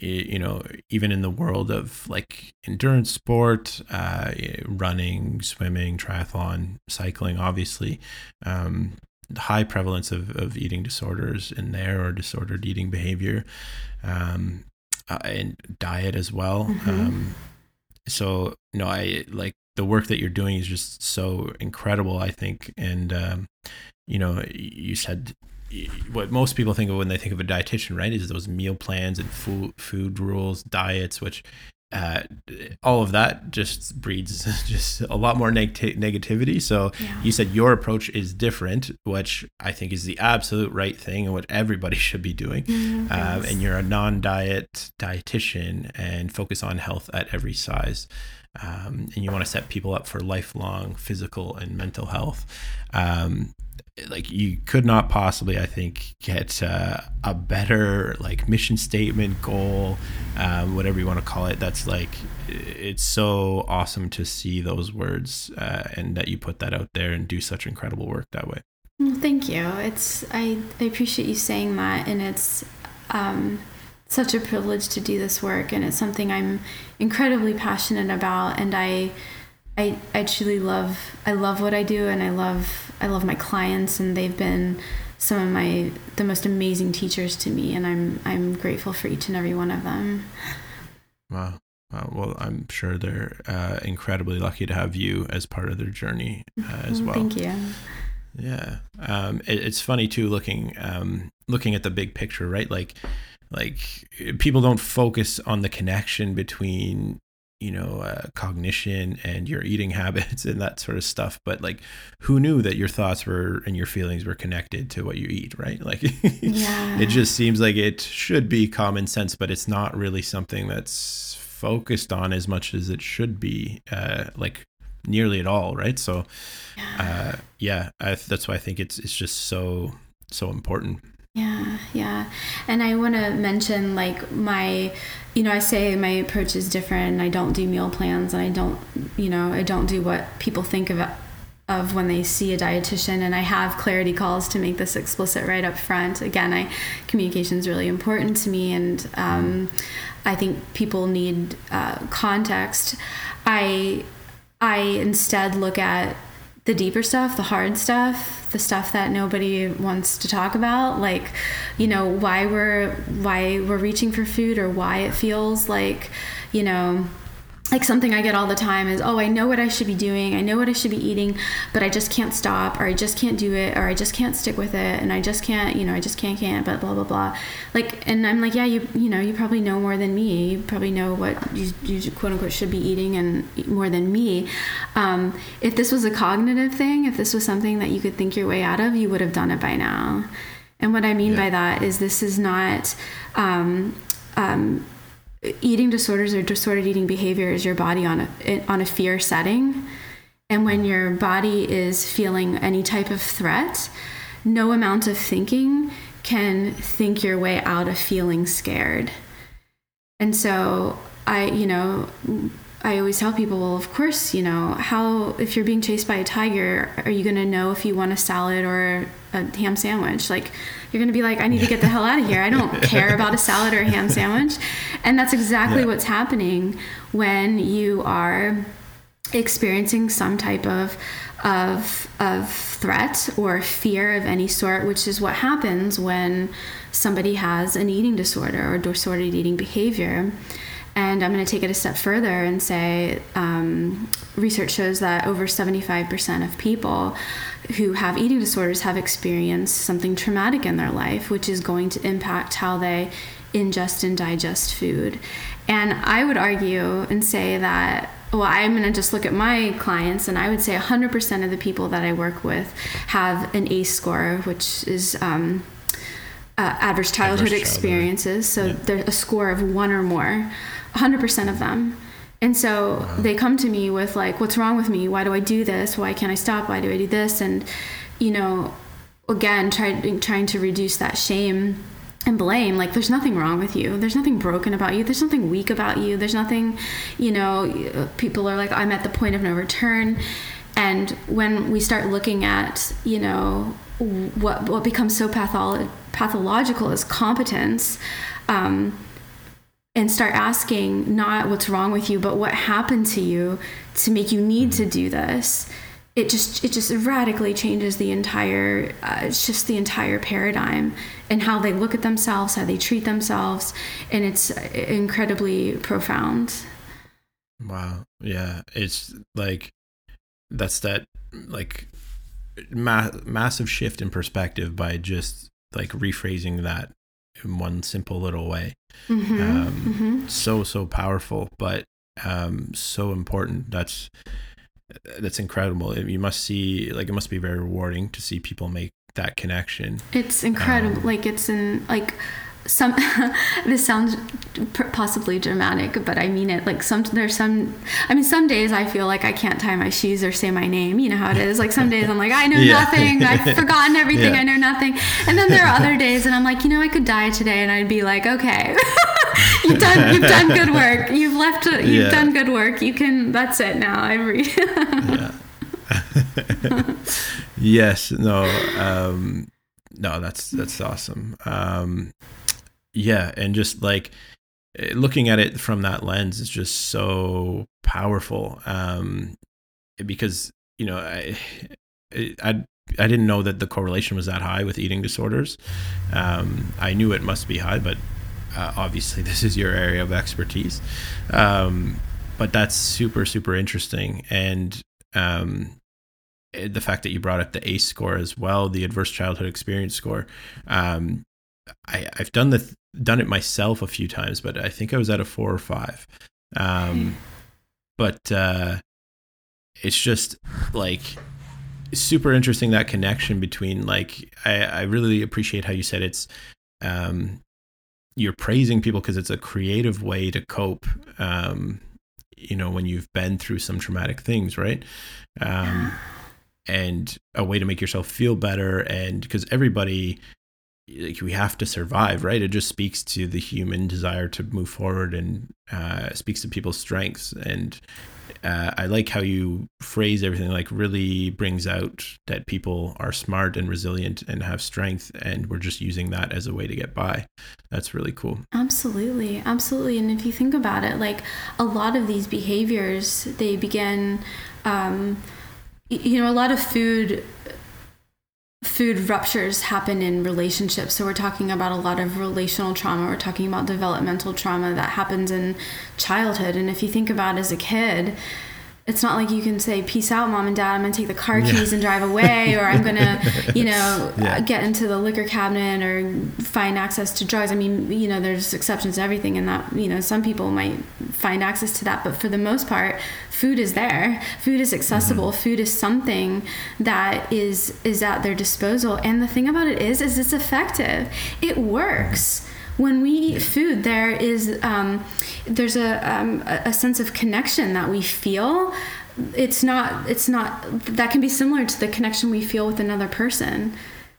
you know, even in the world of like endurance sport, uh, running, swimming, triathlon, cycling, obviously, um, high prevalence of, of eating disorders in there or disordered eating behavior um, uh, and diet as well. Mhm. Um, so, no, I like the work that you're doing is just so incredible, I think. And, um, you know, you said what most people think of when they think of a dietitian, right? Is those meal plans and food, food rules, diets, which uh, all of that just breeds just a lot more neg- negativity. So Yeah. you said your approach is different, which I think is the absolute right thing and what everybody should be doing. Mm, Um, yes. and you're a non-diet dietitian and focus on health at every size. Um, and you want to set people up for lifelong physical and mental health. Um, like you could not possibly, I think, get uh, a better like mission statement, goal, um, whatever you want to call it. That's like it's so awesome to see those words uh, and that you put that out there and do such incredible work that way. Well, thank you. It's I, I appreciate you saying that, and it's um, such a privilege to do this work, and it's something I'm incredibly passionate about, and I, I, I truly love. I love what I do, and I love I love my clients, and they've been some of my the most amazing teachers to me, and I'm I'm grateful for each and every one of them. Wow. Wow. Well, I'm sure they're uh, incredibly lucky to have you as part of their journey uh, as well. Thank you. Yeah. Um, it, it's funny too, looking um, looking at the big picture, right? Like, like people don't focus on the connection between you know uh, cognition and your eating habits and that sort of stuff. But like, who knew that your thoughts were and your feelings were connected to what you eat, right? Like, Yeah. it just seems like it should be common sense, but it's not really something that's focused on as much as it should be. Uh, like nearly at all, right? So uh, yeah, I, that's why I think it's it's just so so important. Yeah, yeah. And I want to mention like my, you know, I say my approach is different. I don't do meal plans and I don't, you know, I don't do what people think of of when they see a dietitian and I have clarity calls to make this explicit right up front. Again, I communication is really important to me and um, I think people need uh, context. I I instead look at the deeper stuff, the hard stuff, the stuff that nobody wants to talk about, like, you know, why we're why we're reaching for food or why it feels like, you know, like something I get all the time is, oh, I know what I should be doing, I know what I should be eating, but I just can't stop, or I just can't do it, or I just can't stick with it, and I just can't, you know, I just can't, can't, but blah blah blah. Like, and I'm like, yeah, you, you know, you probably know more than me. You probably know what you, you quote unquote should be eating and more than me. Um, if this was a cognitive thing, if this was something that you could think your way out of, you would have done it by now. And what I mean yeah. by that is this is not. Um, um, eating disorders or disordered eating behavior is your body on a on a fear setting. And when your body is feeling any type of threat no amount of thinking can think your way out of feeling scared. And so i you know I always tell people, well, of course, you know, how, if you're being chased by a tiger, are you going to know if you want a salad or a ham sandwich? Like, you're going to be like, I need to get the hell out of here. I don't care about a salad or a ham sandwich. And that's exactly yeah. what's happening when you are experiencing some type of of of threat or fear of any sort, which is what happens when somebody has an eating disorder or disordered eating behavior. And I'm going to take it a step further and say um, research shows that over 75% of people who have eating disorders have experienced something traumatic in their life, which is going to impact how they ingest and digest food. And I would argue and say that well, I'm going to just look at my clients, and I would say 100% of the people that I work with have an ACE score, which is um, uh, adverse childhood adverse experiences. Childhood. So yeah. there's a score of one or more. 100% of them. And so wow. they come to me with like, what's wrong with me? Why do I do this? Why can't I stop? Why do I do this? And, you know, again, try, trying to reduce that shame and blame like there's nothing wrong with you there's nothing broken about you there's nothing weak about you there's nothing you know people are like i'm at the point of no return and when we start looking at you know what what becomes so patholo- pathological is competence um, and start asking not what's wrong with you but what happened to you to make you need to do this it just it just radically changes the entire uh, it's just the entire paradigm and how they look at themselves how they treat themselves and it's incredibly profound. Wow. Yeah. It's like that's that like ma- massive shift in perspective by just like rephrasing that in one simple little way. Mm-hmm, um, mm-hmm. So so powerful, but um, so important. That's that's incredible. You must see like it must be very rewarding to see people make that connection. It's incredible. Um, like it's in like some this sounds possibly dramatic but i mean it like some there's some i mean some days i feel like i can't tie my shoes or say my name you know how it is like some days i'm like i know yeah. nothing i've forgotten everything yeah. i know nothing and then there are other days and i'm like you know i could die today and i'd be like okay you've done you've done good work you've left you've yeah. done good work you can that's it now i re- yes no um no that's that's awesome um yeah and just like eh, looking at it from that lens is just so powerful um because you know i i i didn't know that the correlation was that high with eating disorders um i knew it must be high but uh, obviously this is your area of expertise um but that's super super interesting and um eh, the fact that you brought up the ACE score as well, the adverse childhood experience score. Um, I, I've done the done it myself a few times, but I think I was at a four or five. Um, but uh, it's just like super interesting that connection between like I, I really appreciate how you said it's um, you're praising people because it's a creative way to cope. Um, you know when you've been through some traumatic things, right? Um, and a way to make yourself feel better, and because everybody like we have to survive, right? It just speaks to the human desire to move forward and uh, speaks to people's strengths. And uh, I like how you phrase everything, like really brings out that people are smart and resilient and have strength, and we're just using that as a way to get by. That's really cool. Absolutely, absolutely. And if you think about it, like a lot of these behaviors, they begin. Um, you know, a lot of food food ruptures happen in relationships. So we're talking about a lot of relational trauma. We're talking about developmental trauma that happens in childhood. And if you think about as a kid, it's not like you can say peace out mom and dad. I'm to take the car keys yeah. and drive away or i'm going to you know yeah. get into the liquor cabinet or find access to drugs. I mean you know there's exceptions to everything and that you know some people might find access to that but for the most part food is there. Food is accessible. Mm-hmm. food is something that is is at their disposal. And the thing about it is is it's effective. It works when we eat food, there is um, there's a um, a sense of connection that we feel. It's not it's not that can be similar to the connection we feel with another person.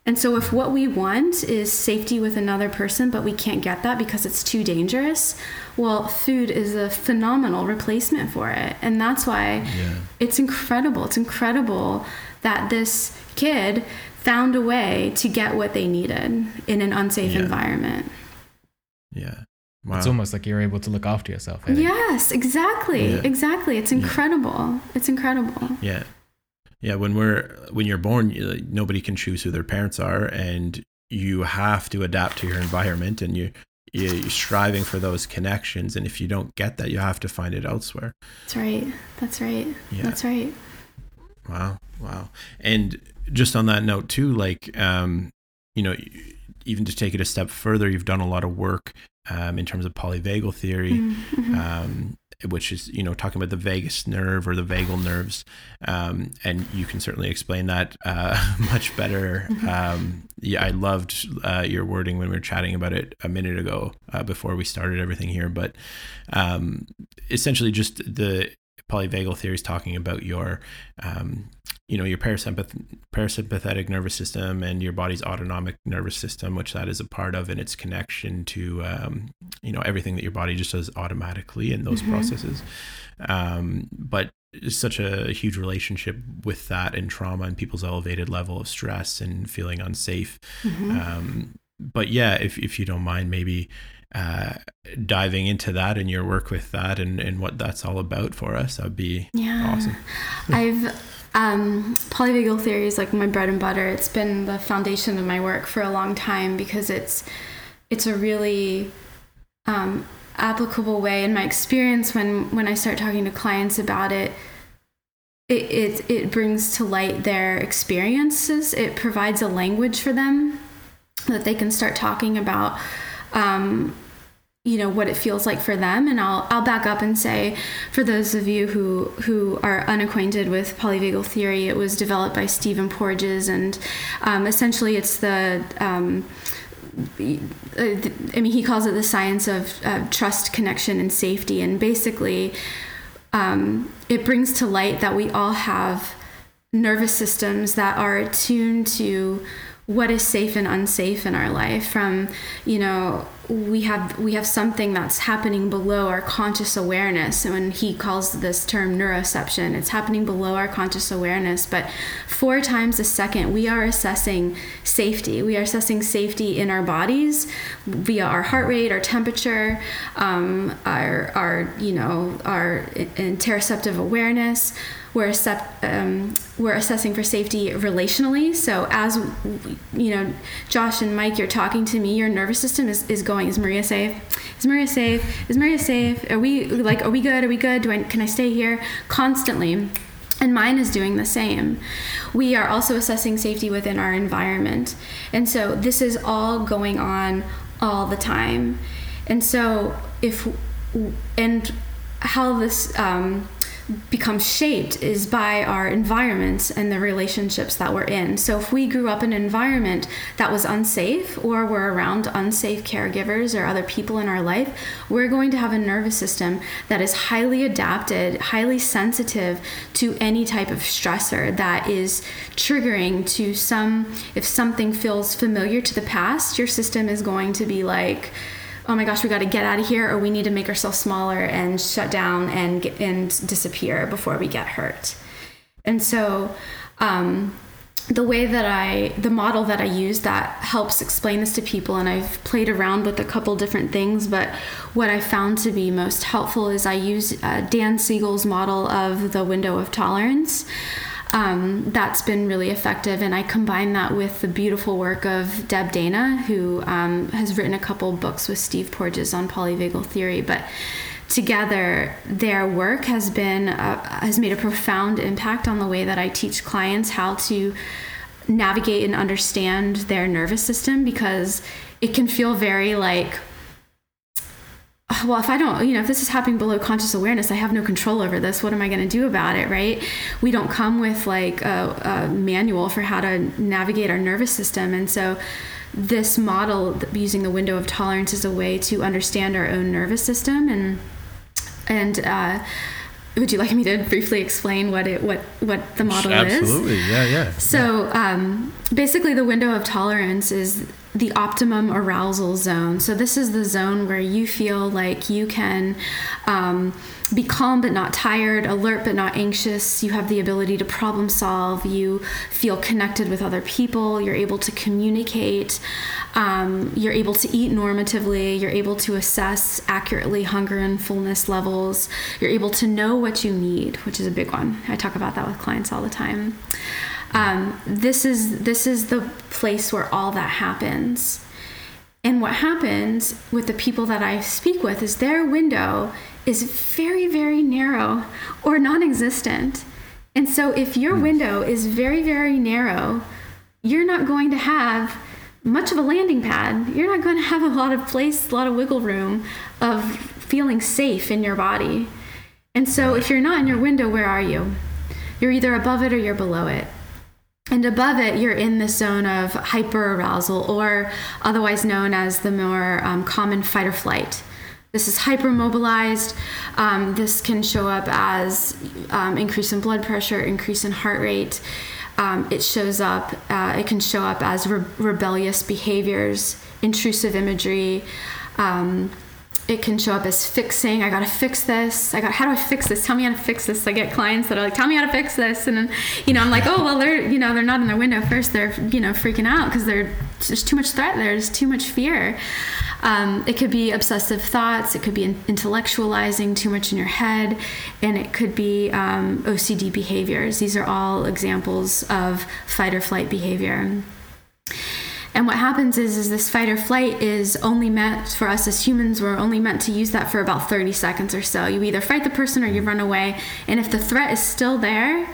And so, if what we want is safety with another person, but we can't get that because it's too dangerous, well, food is a phenomenal replacement for it. And that's why yeah. it's incredible. It's incredible that this kid found a way to get what they needed in an unsafe yeah. environment. Yeah. Wow. It's almost like you're able to look after yourself. Eh? Yes, exactly. Yeah. Exactly. It's incredible. Yeah. It's incredible. Yeah. Yeah, when we're when you're born, nobody can choose who their parents are and you have to adapt to your environment and you you're striving for those connections and if you don't get that you have to find it elsewhere that's right that's right yeah. that's right wow wow and just on that note too like um you know even to take it a step further, you've done a lot of work um, in terms of polyvagal theory, mm-hmm. um, which is you know talking about the vagus nerve or the vagal nerves, um, and you can certainly explain that uh, much better. Mm-hmm. Um, yeah, I loved uh, your wording when we were chatting about it a minute ago uh, before we started everything here, but um, essentially just the polyvagal theory is talking about your um, you know your parasympath- parasympathetic nervous system and your body's autonomic nervous system which that is a part of and its connection to um, you know everything that your body just does automatically in those mm-hmm. processes um, but such a huge relationship with that and trauma and people's elevated level of stress and feeling unsafe mm-hmm. um, but yeah if, if you don't mind maybe uh, diving into that and your work with that and, and what that's all about for us that'd be yeah. awesome i've um, polyvagal theory is like my bread and butter. It's been the foundation of my work for a long time because it's it's a really um, applicable way. In my experience, when when I start talking to clients about it, it, it it brings to light their experiences. It provides a language for them that they can start talking about. Um, you know what it feels like for them. And I'll I'll back up and say for those of you who who are unacquainted with polyvagal theory it was developed by Stephen Porges. And um, essentially it's the um, I mean he calls it the science of uh, trust connection and safety. And basically um, it brings to light that we all have nervous systems that are attuned to what is safe and unsafe in our life from you know we have we have something that's happening below our conscious awareness. And when he calls this term neuroception it's happening below our conscious awareness. But four times a second we are assessing safety. We are assessing safety in our bodies via our heart rate our temperature um, our our you know our interoceptive awareness we're, um, we're assessing for safety relationally. So as you know, Josh and Mike, you're talking to me. Your nervous system is, is going. Is Maria safe? Is Maria safe? Is Maria safe? Are we like? Are we good? Are we good? Do I? Can I stay here? Constantly. And mine is doing the same. We are also assessing safety within our environment. And so this is all going on all the time. And so if and how this um, becomes shaped is by our environments and the relationships that we're in. So if we grew up in an environment that was unsafe or we're around unsafe caregivers or other people in our life, we're going to have a nervous system that is highly adapted, highly sensitive to any type of stressor that is triggering to some if something feels familiar to the past, your system is going to be like oh my gosh, we got to get out of here, or we need to make ourselves smaller and shut down and get, and disappear before we get hurt. And so, um, the way that I, the model that I use that helps explain this to people, and I've played around with a couple different things, but what I found to be most helpful is I use uh, Dan Siegel's model of the window of tolerance um, that's been really effective. And I combine that with the beautiful work of Deb Dana, who um, has written a couple books with Steve Porges on polyvagal theory. But together, their work has been uh, has made a profound impact on the way that I teach clients how to navigate and understand their nervous system because it can feel very like well, if I don't, you know, if this is happening below conscious awareness, I have no control over this. What am I going to do about it, right? We don't come with like a, a, manual for how to navigate our nervous system. And so, this model using the window of tolerance is a way to understand our own nervous system. And, and, uh, would you like me to briefly explain what it what what the model Absolutely. is? Absolutely, yeah, yeah. So um, basically, the window of tolerance is the optimum arousal zone. So this is the zone where you feel like you can um, be calm but not tired, alert but not anxious. You have the ability to problem solve. You feel connected with other people. You're able to communicate. Um, you're able to eat normatively. You're able to assess accurately hunger and fullness levels. You're able to know what you need, which is a big one. I talk about that with clients all the time. Um, this is this is the place where all that happens. And what happens with the people that I speak with is their window is very, very narrow or non existent. And so, if your hmm. window is very, very narrow, you're not going to have much of a landing pad. You're not going to have a lot of place, a lot of wiggle room of feeling safe in your body. And so, if you're not in your window, where are you? You're either above it or you're below it. And above it, you're in the zone of hyperarousal, or otherwise known as the more um, common fight or flight. This is hypermobilized. Um, this can show up as um, increase in blood pressure, increase in heart rate. Um, it shows up. Uh, it can show up as re- rebellious behaviors, intrusive imagery, um, it can show up as fixing. I gotta fix this. I got how do I fix this? Tell me how to fix this. I get clients that are like, tell me how to fix this, and then you know I'm like, oh well, they're you know they're not in their window first. They're you know freaking out because there's too much threat. There's too much fear. Um, it could be obsessive thoughts. It could be intellectualizing too much in your head, and it could be um, OCD behaviors. These are all examples of fight or flight behavior. And what happens is, is this fight or flight is only meant for us as humans. We're only meant to use that for about 30 seconds or so. You either fight the person or you run away. And if the threat is still there,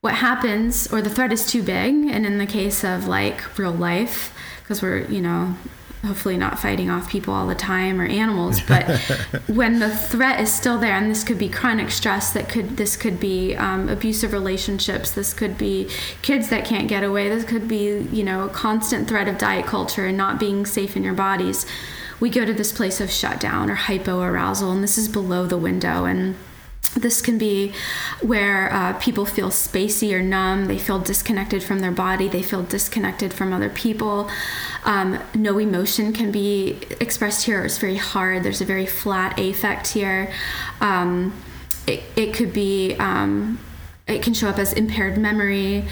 what happens, or the threat is too big, and in the case of like real life, because we're, you know, hopefully not fighting off people all the time or animals but when the threat is still there and this could be chronic stress that could this could be um, abusive relationships this could be kids that can't get away this could be you know a constant threat of diet culture and not being safe in your bodies we go to this place of shutdown or hypoarousal and this is below the window and this can be where uh, people feel spacey or numb, they feel disconnected from their body, they feel disconnected from other people. Um, no emotion can be expressed here, it's very hard. There's a very flat affect here. Um, it, it could be um, it can show up as impaired memory,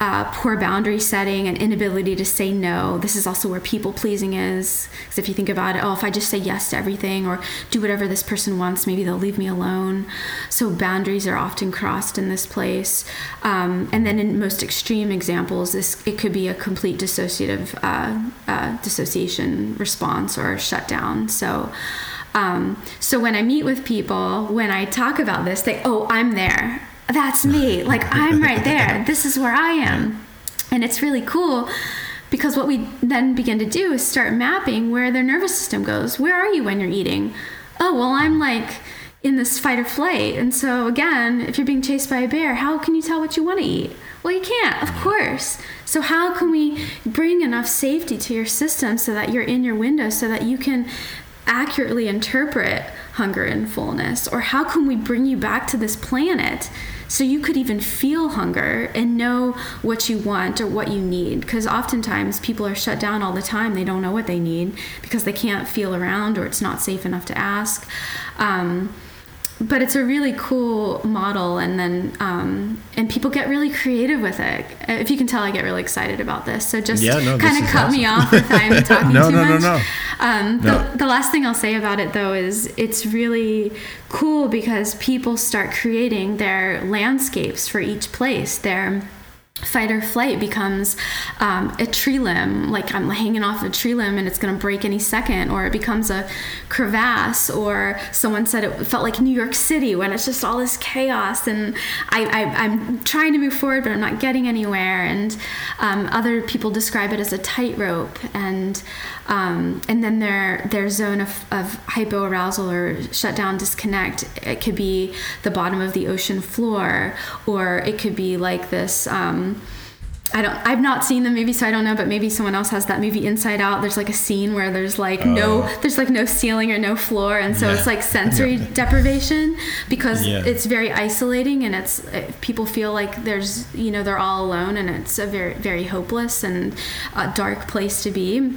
uh, poor boundary setting, and inability to say no. This is also where people pleasing is. Because if you think about it, oh, if I just say yes to everything or do whatever this person wants, maybe they'll leave me alone. So boundaries are often crossed in this place. Um, and then in most extreme examples, this it could be a complete dissociative uh, uh, dissociation response or shutdown. So. Um, so when I meet with people, when I talk about this, they, oh, I'm there that's me. Like I'm right there. This is where I am. And it's really cool because what we then begin to do is start mapping where their nervous system goes. Where are you when you're eating? Oh, well, I'm like, in this fight or flight. And so, again, if you're being chased by a bear, how can you tell what you want to eat? Well, you can't, of mm. course. So, how can we bring enough safety to your system so that you're in your window so that you can accurately interpret hunger and fullness? Or how can we bring you back to this planet so you could even feel hunger and know what you want or what you need? Because oftentimes people are shut down all the time. They don't know what they need because they can't feel around or it's not safe enough to ask. Um, but it's a really cool model and then um, and people get really creative with it if you can tell i get really excited about this so just Yeah, no, kind of cut awesome. me off if i'm talking No, too no, no, much no. Um, No. the, the last thing i'll say about it though is it's really cool because people start creating their landscapes for each place their fight or flight becomes um, a tree limb like i'm hanging off a tree limb and it's going to break any second or it becomes a crevasse or someone said it felt like new york city when it's just all this chaos and I, i'm trying to move forward but i'm not getting anywhere and um, other people describe it as a tightrope and um, and then their their zone of, of hypoarousal or shutdown disconnect it could be the bottom of the ocean floor or it could be like this um, I don't I've not seen the movie so I don't know but maybe someone else has that movie Inside Out there's like a scene where there's like no there's like no ceiling or no floor and so Yeah. it's like sensory deprivation because Yeah. it's very isolating and it's uh, people feel like there's you know they're all alone and it's a very very hopeless and a dark place to be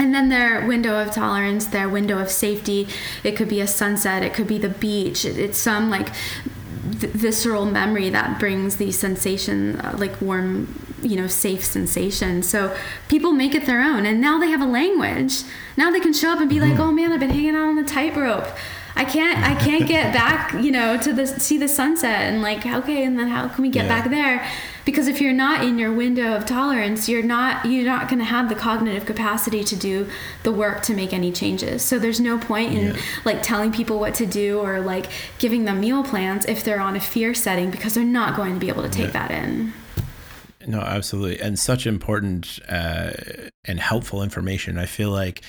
and then their window of tolerance, their window of safety, it could be a sunset, it could be the beach. It, it's some like v- visceral memory that brings the sensation, uh, like warm, you know, safe sensation. So people make it their own, and now they have a language. Now they can show up and be like, "Oh man, I've been hanging out on the tightrope." I can't I can't get back, you know, to the see the sunset and like okay, and then how can we get Yeah. back there? Because if you're not in your window of tolerance, you're not you're not going to have the cognitive capacity to do the work to make any changes. So there's no point in Yeah. like telling people what to do or like giving them meal plans if they're on a fear setting because they're not going to be able to take that in. No, absolutely, and such important uh, and helpful information. I feel like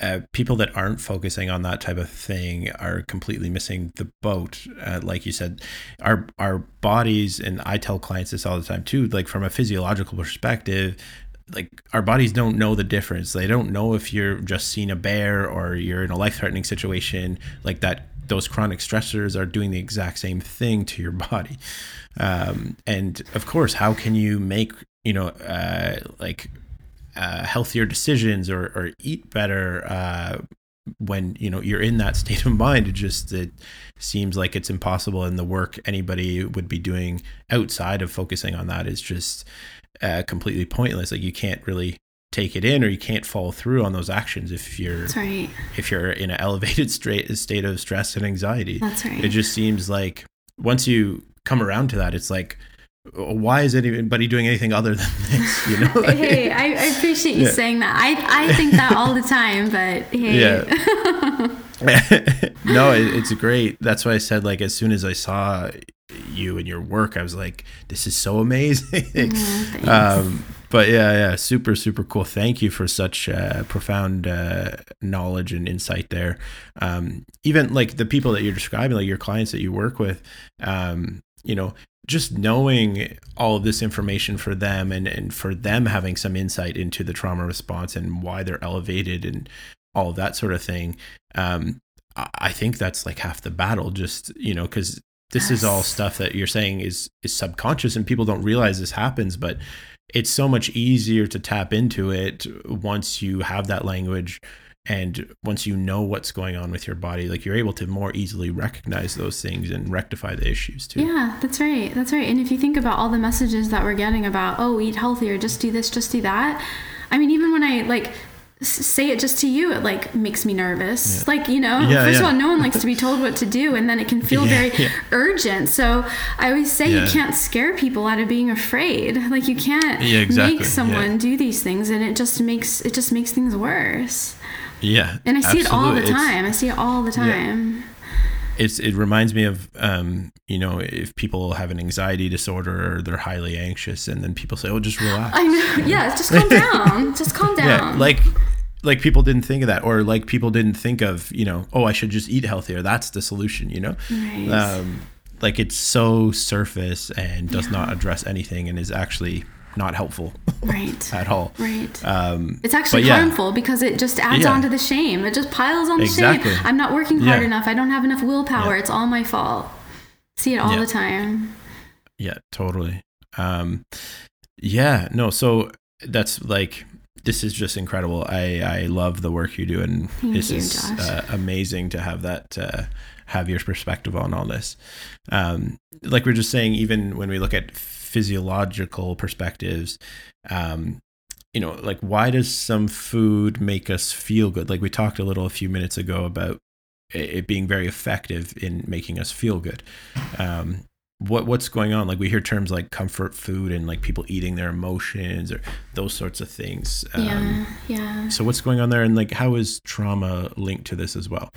uh, people that aren't focusing on that type of thing are completely missing the boat. Uh, like you said, our our bodies, and I tell clients this all the time too. Like from a physiological perspective, like our bodies don't know the difference. They don't know if you're just seeing a bear or you're in a life threatening situation like that. Those chronic stressors are doing the exact same thing to your body. Um, and of course, how can you make you know uh, like uh, healthier decisions or, or eat better uh, when you know you're in that state of mind? It just it seems like it's impossible, and the work anybody would be doing outside of focusing on that is just uh, completely pointless. Like you can't really take it in, or you can't follow through on those actions if you're That's right. if you're in an elevated straight state of stress and anxiety. That's right. It just seems like once you come around to that, it's like, why is anybody doing anything other than this? You know? Like- hey, I, I appreciate you Yeah. saying that. I, I think that all the time, but hey. Yeah. no, it, it's great. That's why I said like as soon as I saw you and your work, I was like, this is so amazing. um, but yeah, yeah, super, super cool. Thank you for such uh, profound uh, knowledge and insight there. Um, even like the people that you're describing, like your clients that you work with, um, you know, just knowing all of this information for them and, and for them having some insight into the trauma response and why they're elevated and all of that sort of thing. Um, I I think that's like half the battle, just, you know, because this is all stuff that you're saying is is subconscious and people don't realize this happens, but it's so much easier to tap into it once you have that language and once you know what's going on with your body like you're able to more easily recognize those things and rectify the issues too Yeah, that's right. That's right. And if you think about all the messages that we're getting about, oh, eat healthier, just do this, just do that. I mean, even when I like say it just to you, it like makes me nervous. Like, you know, Yeah, first yeah. of all, no one likes to be told what to do, and then it can feel Yeah, very yeah. urgent. So I always say Yeah. you can't scare people out of being afraid. Like you can't Yeah, exactly. make someone Yeah. do these things, and it just makes it just makes things worse. Yeah And I see it all the absolutely. It's- time. I see it all the time. it's it reminds me of um you know if people have an anxiety disorder or they're highly anxious and then people say oh just relax I know. Yeah, just calm down. just calm down. yeah like like people didn't think of that or like people didn't think of you know oh i should just eat healthier that's the solution you know Right. um like it's so surface and does not address anything and is actually not helpful right. at all Right. um It's actually yeah. harmful because it just adds Yeah. on to the shame. It just piles on the Exactly. shame. I'm not working hard Yeah. enough. I don't have enough willpower. It's all my fault. See it all the time. Yeah, totally. Um, yeah, no. So that's like this is just incredible. I I love the work you do, and Thank this you, is uh, amazing to have that uh, have your perspective on all this. Um, like we are just saying, even when we look at physiological perspectives, um, you know, like why does some food make us feel good? Like we talked a little a few minutes ago about it being very effective in making us feel good. Um, what what's going on? Like we hear terms like comfort food and like people eating their emotions or those sorts of things. Um, yeah. Yeah. So what's going on there, and like how is trauma linked to this as well?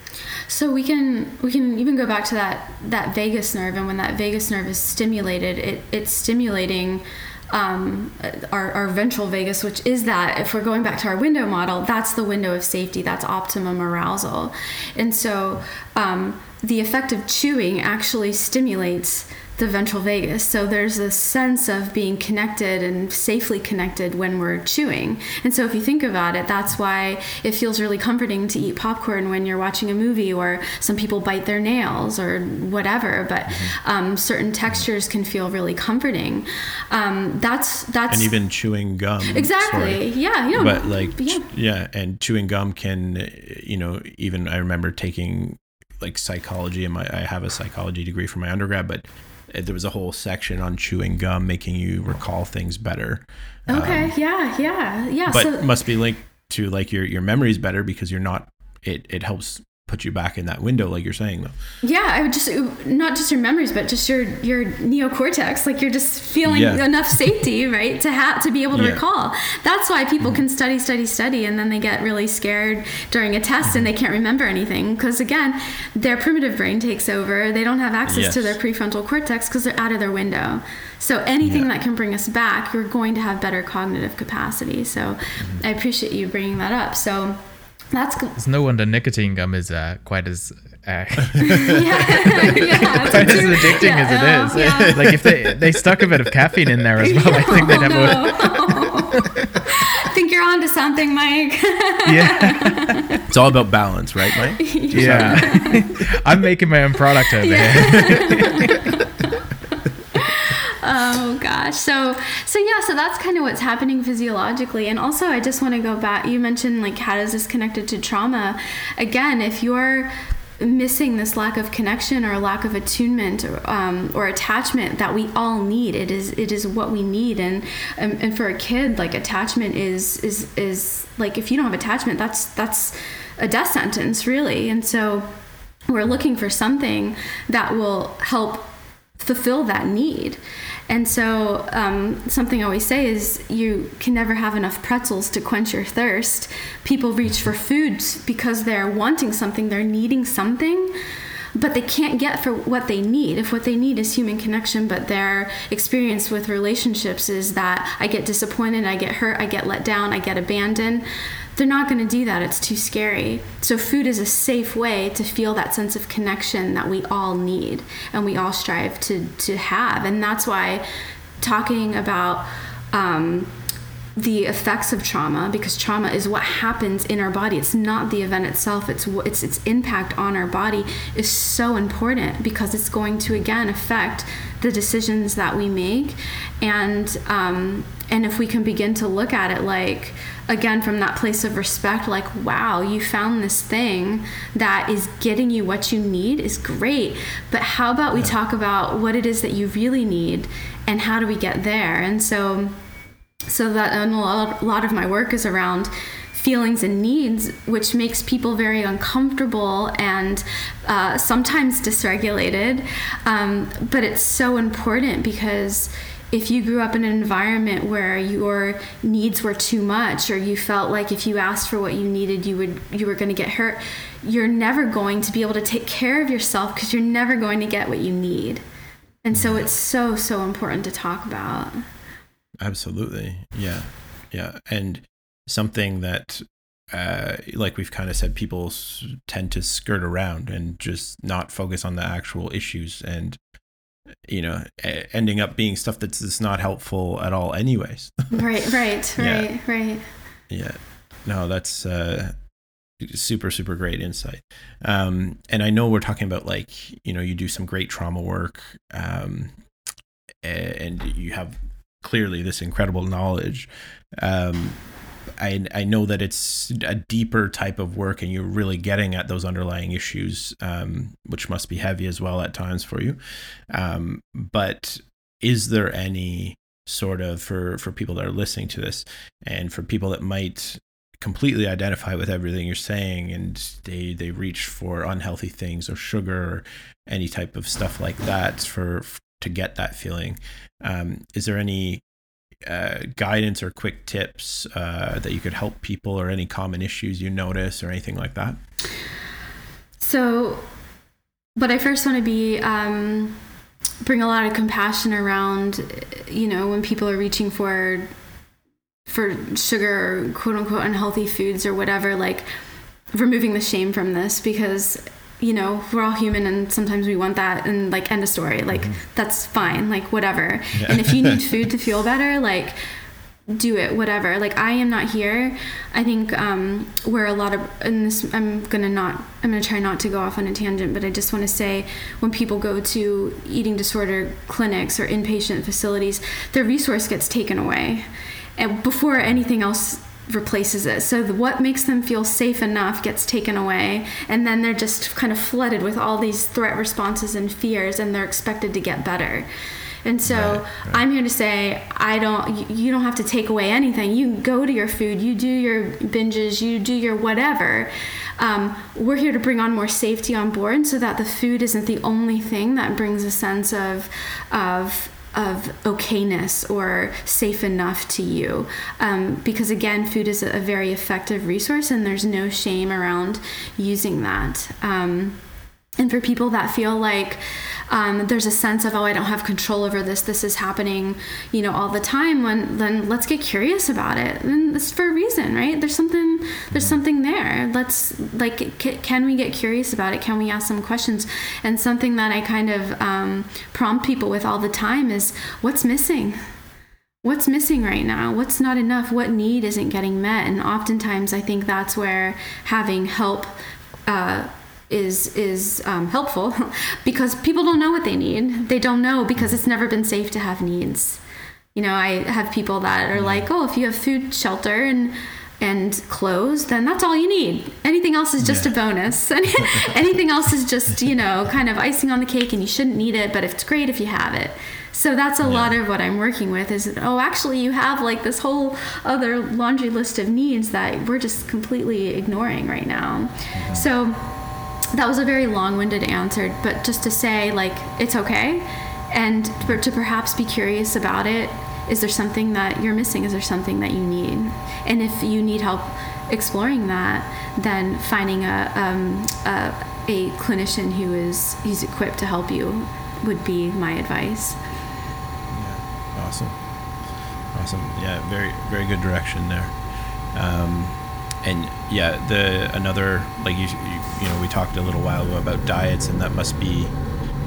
So we can we can even go back to that that vagus nerve, and when that vagus nerve is stimulated, it it's stimulating um, our, our ventral vagus, which is that if we're going back to our window model, that's the window of safety, that's optimum arousal, and so um, the effect of chewing actually stimulates the ventral vagus. So there's a sense of being connected and safely connected when we're chewing. And so if you think about it, that's why it feels really comforting to eat popcorn when you're watching a movie, or some people bite their nails or whatever. But um, certain textures can feel really comforting. Um, that's that's And even chewing gum. exactly sorry. yeah. You know, But like yeah. yeah, and chewing gum can, you know, even I remember taking like psychology, and my I have a psychology degree from my undergrad, but there was a whole section on chewing gum making you recall things better. Okay. Um, yeah. Yeah. Yeah. but so must be linked to like your your memories better because you're not it it helps put you back in that window like you're saying though Yeah, I would just not just your memories, but just your your neocortex. Like you're just feeling Yeah. enough safety, right, to have to be able to Yeah. recall. That's why people mm-hmm. can study, study, study, and then they get really scared during a test and mm-hmm. they can't remember anything because again, their primitive brain takes over. They don't have access to their prefrontal cortex because they're out of their window. So anything Yeah. that can bring us back, you're going to have better cognitive capacity. So mm-hmm. I appreciate you bringing that up. So. That's g- It's no wonder nicotine gum is uh, quite as uh, yeah, yeah. quite as addicting as it Yeah, is. yeah. Like if they they stuck a bit of caffeine in there as well, I think they'd have a I think you're on to something, Mike. yeah it's all about balance right mike yeah. I'm making my own product over here. Oh gosh. So so yeah, so that's kind of what's happening physiologically. And also I just want to go back you mentioned like how does this connected to trauma? Again, if you're missing this lack of connection or lack of attunement or, um, or attachment that we all need it is it is what we need and um, and for a kid like attachment is is is like if you don't have attachment that's that's a death sentence really and so we're looking for something that will help fulfill that need. And so, um, something I always say is you can never have enough pretzels to quench your thirst. People reach for food because they're wanting something, they're needing something, but they can't get for what they need. If what they need is human connection, but their experience with relationships is that I get disappointed, I get hurt, I get let down, I get abandoned they're not going to do that. It's too scary. So, food is a safe way to feel that sense of connection that we all need and we all strive to, to have. And that's why talking about um, the effects of trauma, because trauma is what happens in our body. It's not the event itself. It's it's its impact on our body is so important because it's going to again affect the decisions that we make, and um, and if we can begin to look at it like again from that place of respect like wow you found this thing that is getting you what you need is great. But how about we talk about what it is that you really need and how do we get there? And so so that and a lot, of my work is around feelings and needs, which makes people very uncomfortable and uh, sometimes dysregulated. Um, but it's so important because if you grew up in an environment where your needs were too much or you felt like if you asked for what you needed you would you were going to get hurt you're never going to be able to take care of yourself because you're never going to get what you need and so it's so so important to talk about Absolutely. Yeah. Yeah. And something that uh, like we've kind of said, people tend to skirt around and just not focus on the actual issues, and you know, ending up being stuff that's just not helpful at all, anyways. Right, right, Yeah. right, right. yeah, no, that's uh, super, super great insight. Um, and I know we're talking about like you know, you do some great trauma work, um, and you have clearly this incredible knowledge. Um, I I know that it's a deeper type of work, and you're really getting at those underlying issues, um, which must be heavy as well at times for you. Um, but is there any sort of for for people that are listening to this, and for people that might completely identify with everything you're saying, and they they reach for unhealthy things or sugar or any type of stuff like that for to get that feeling? Um, is there any uh, guidance or quick tips uh, that you could help people or any common issues you notice or anything like that? So, but I first want to be um, bring a lot of compassion around, you know, when people are reaching for for sugar quote unquote unhealthy foods or whatever, like removing the shame from this because you know we're all human and sometimes we want that and like end of story. Like that's fine like whatever. Yeah. and if you need food to feel better like do it whatever. Like i am not here. I think um where a lot of and this i'm gonna not i'm gonna try not to go off on a tangent but i just want to say when people go to eating disorder clinics or inpatient facilities their resource gets taken away. And before anything else replaces it so the, what makes them feel safe enough gets taken away and then they're just kind of flooded with all these threat responses and fears and they're expected to get better and so Right, right. I'm here to say I don't you, you don't have to take away anything. You go to your food, you do your binges, you do your whatever. Um, we're here to bring on more safety on board so that the food isn't the only thing that brings a sense of of of okayness or safe enough to you. Um, because again food is a, very effective resource and there's no shame around using that. Um, and for people that feel like um, there's a sense of oh i don't have control over this this is happening you know all the time when then let's get curious about it. And it's for a reason right? There's something there's something there. Let's like c- can we get curious about it? Can we ask some questions? And something that i kind of um, prompt people with all the time is what's missing? What's missing right now? What's not enough? What need isn't getting met? And oftentimes i think that's where having help uh, is is um, helpful because people don't know what they need. They don't know because it's never been safe to have needs. You know i have people that are like oh if you have food shelter and and clothes then that's all you need. Anything else is just Yeah. a bonus anything else is just you know kind of icing on the cake and you shouldn't need it but it's great if you have it. So that's a lot of what i'm working with is oh actually you have like this whole other laundry list of needs that we're just completely ignoring right now. So that was a very long-winded answer but just to say like it's okay and for, to perhaps be curious about it is there something that you're missing is there something that you need and if you need help exploring that then finding a, um, a, a clinician who is who's equipped to help you would be my advice Yeah. Awesome. Awesome. Yeah, very very good direction there. Um, and yeah, the another like you, you you know we talked a little while ago about diets, and that must be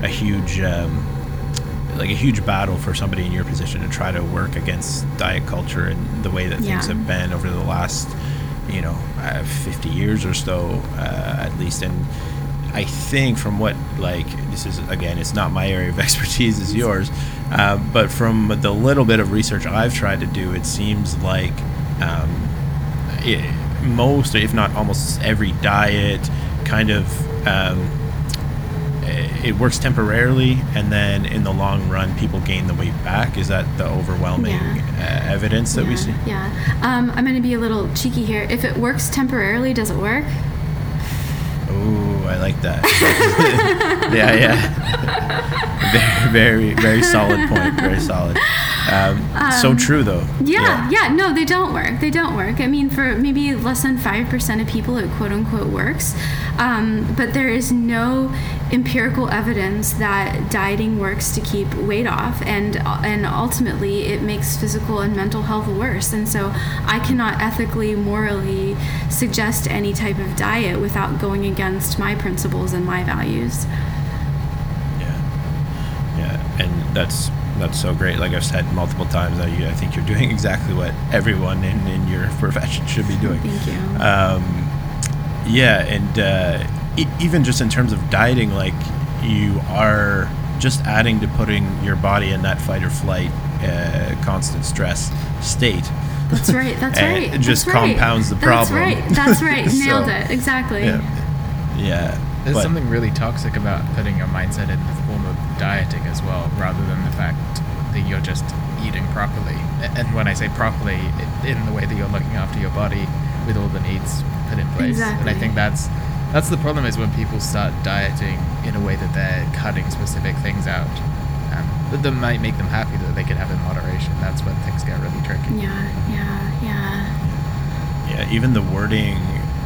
a huge um, like a huge battle for somebody in your position to try to work against diet culture and the way that things have been over the last you know uh, 50 years or so uh, at least and I think from what like this is again, it's not my area of expertise, it's yours. Uh, but from the little bit of research I've tried to do, it seems like um, it, most, if not almost every diet, kind of um, it it works temporarily, and then in the long run, people gain the weight back. Is that the overwhelming Yeah. uh, evidence that yeah, we see? yeah um, i'm going to be a little cheeky here if it works temporarily does it work I like that. yeah, yeah. very, very, very solid point. Very solid. Um, so true, though. Yeah, yeah, no, they don't work. They don't work. I mean, for maybe less than 5% of people, it quote unquote works. Um, but there is no empirical evidence that dieting works to keep weight off. And, and ultimately, it makes physical and mental health worse. And so I cannot ethically, morally suggest any type of diet without going against my principles and my values. Yeah. Yeah. And that's that's so great. Like I've said multiple times, I, I think you're doing exactly what everyone in, in your profession should be doing. Thank you. Um, yeah, and uh, e- even just in terms of dieting, like you are just adding to putting your body in that fight or flight, uh, constant stress state. That's right. That's And right. it just that's right. compounds the problem. That's right. That's right. So, Nailed it. Exactly. Yeah. Yeah. There's but- something really toxic about putting your mindset in the form of dieting as well, rather than the fact that you're just eating properly. And when I say properly, in the way that you're looking after your body with all the needs put in place. Exactly. And I think that's that's the problem is when people start dieting in a way that they're cutting specific things out. Um, that, that might make them happy that they can have in moderation. That's when things get really tricky. Yeah. Yeah. Yeah. Yeah, even the wording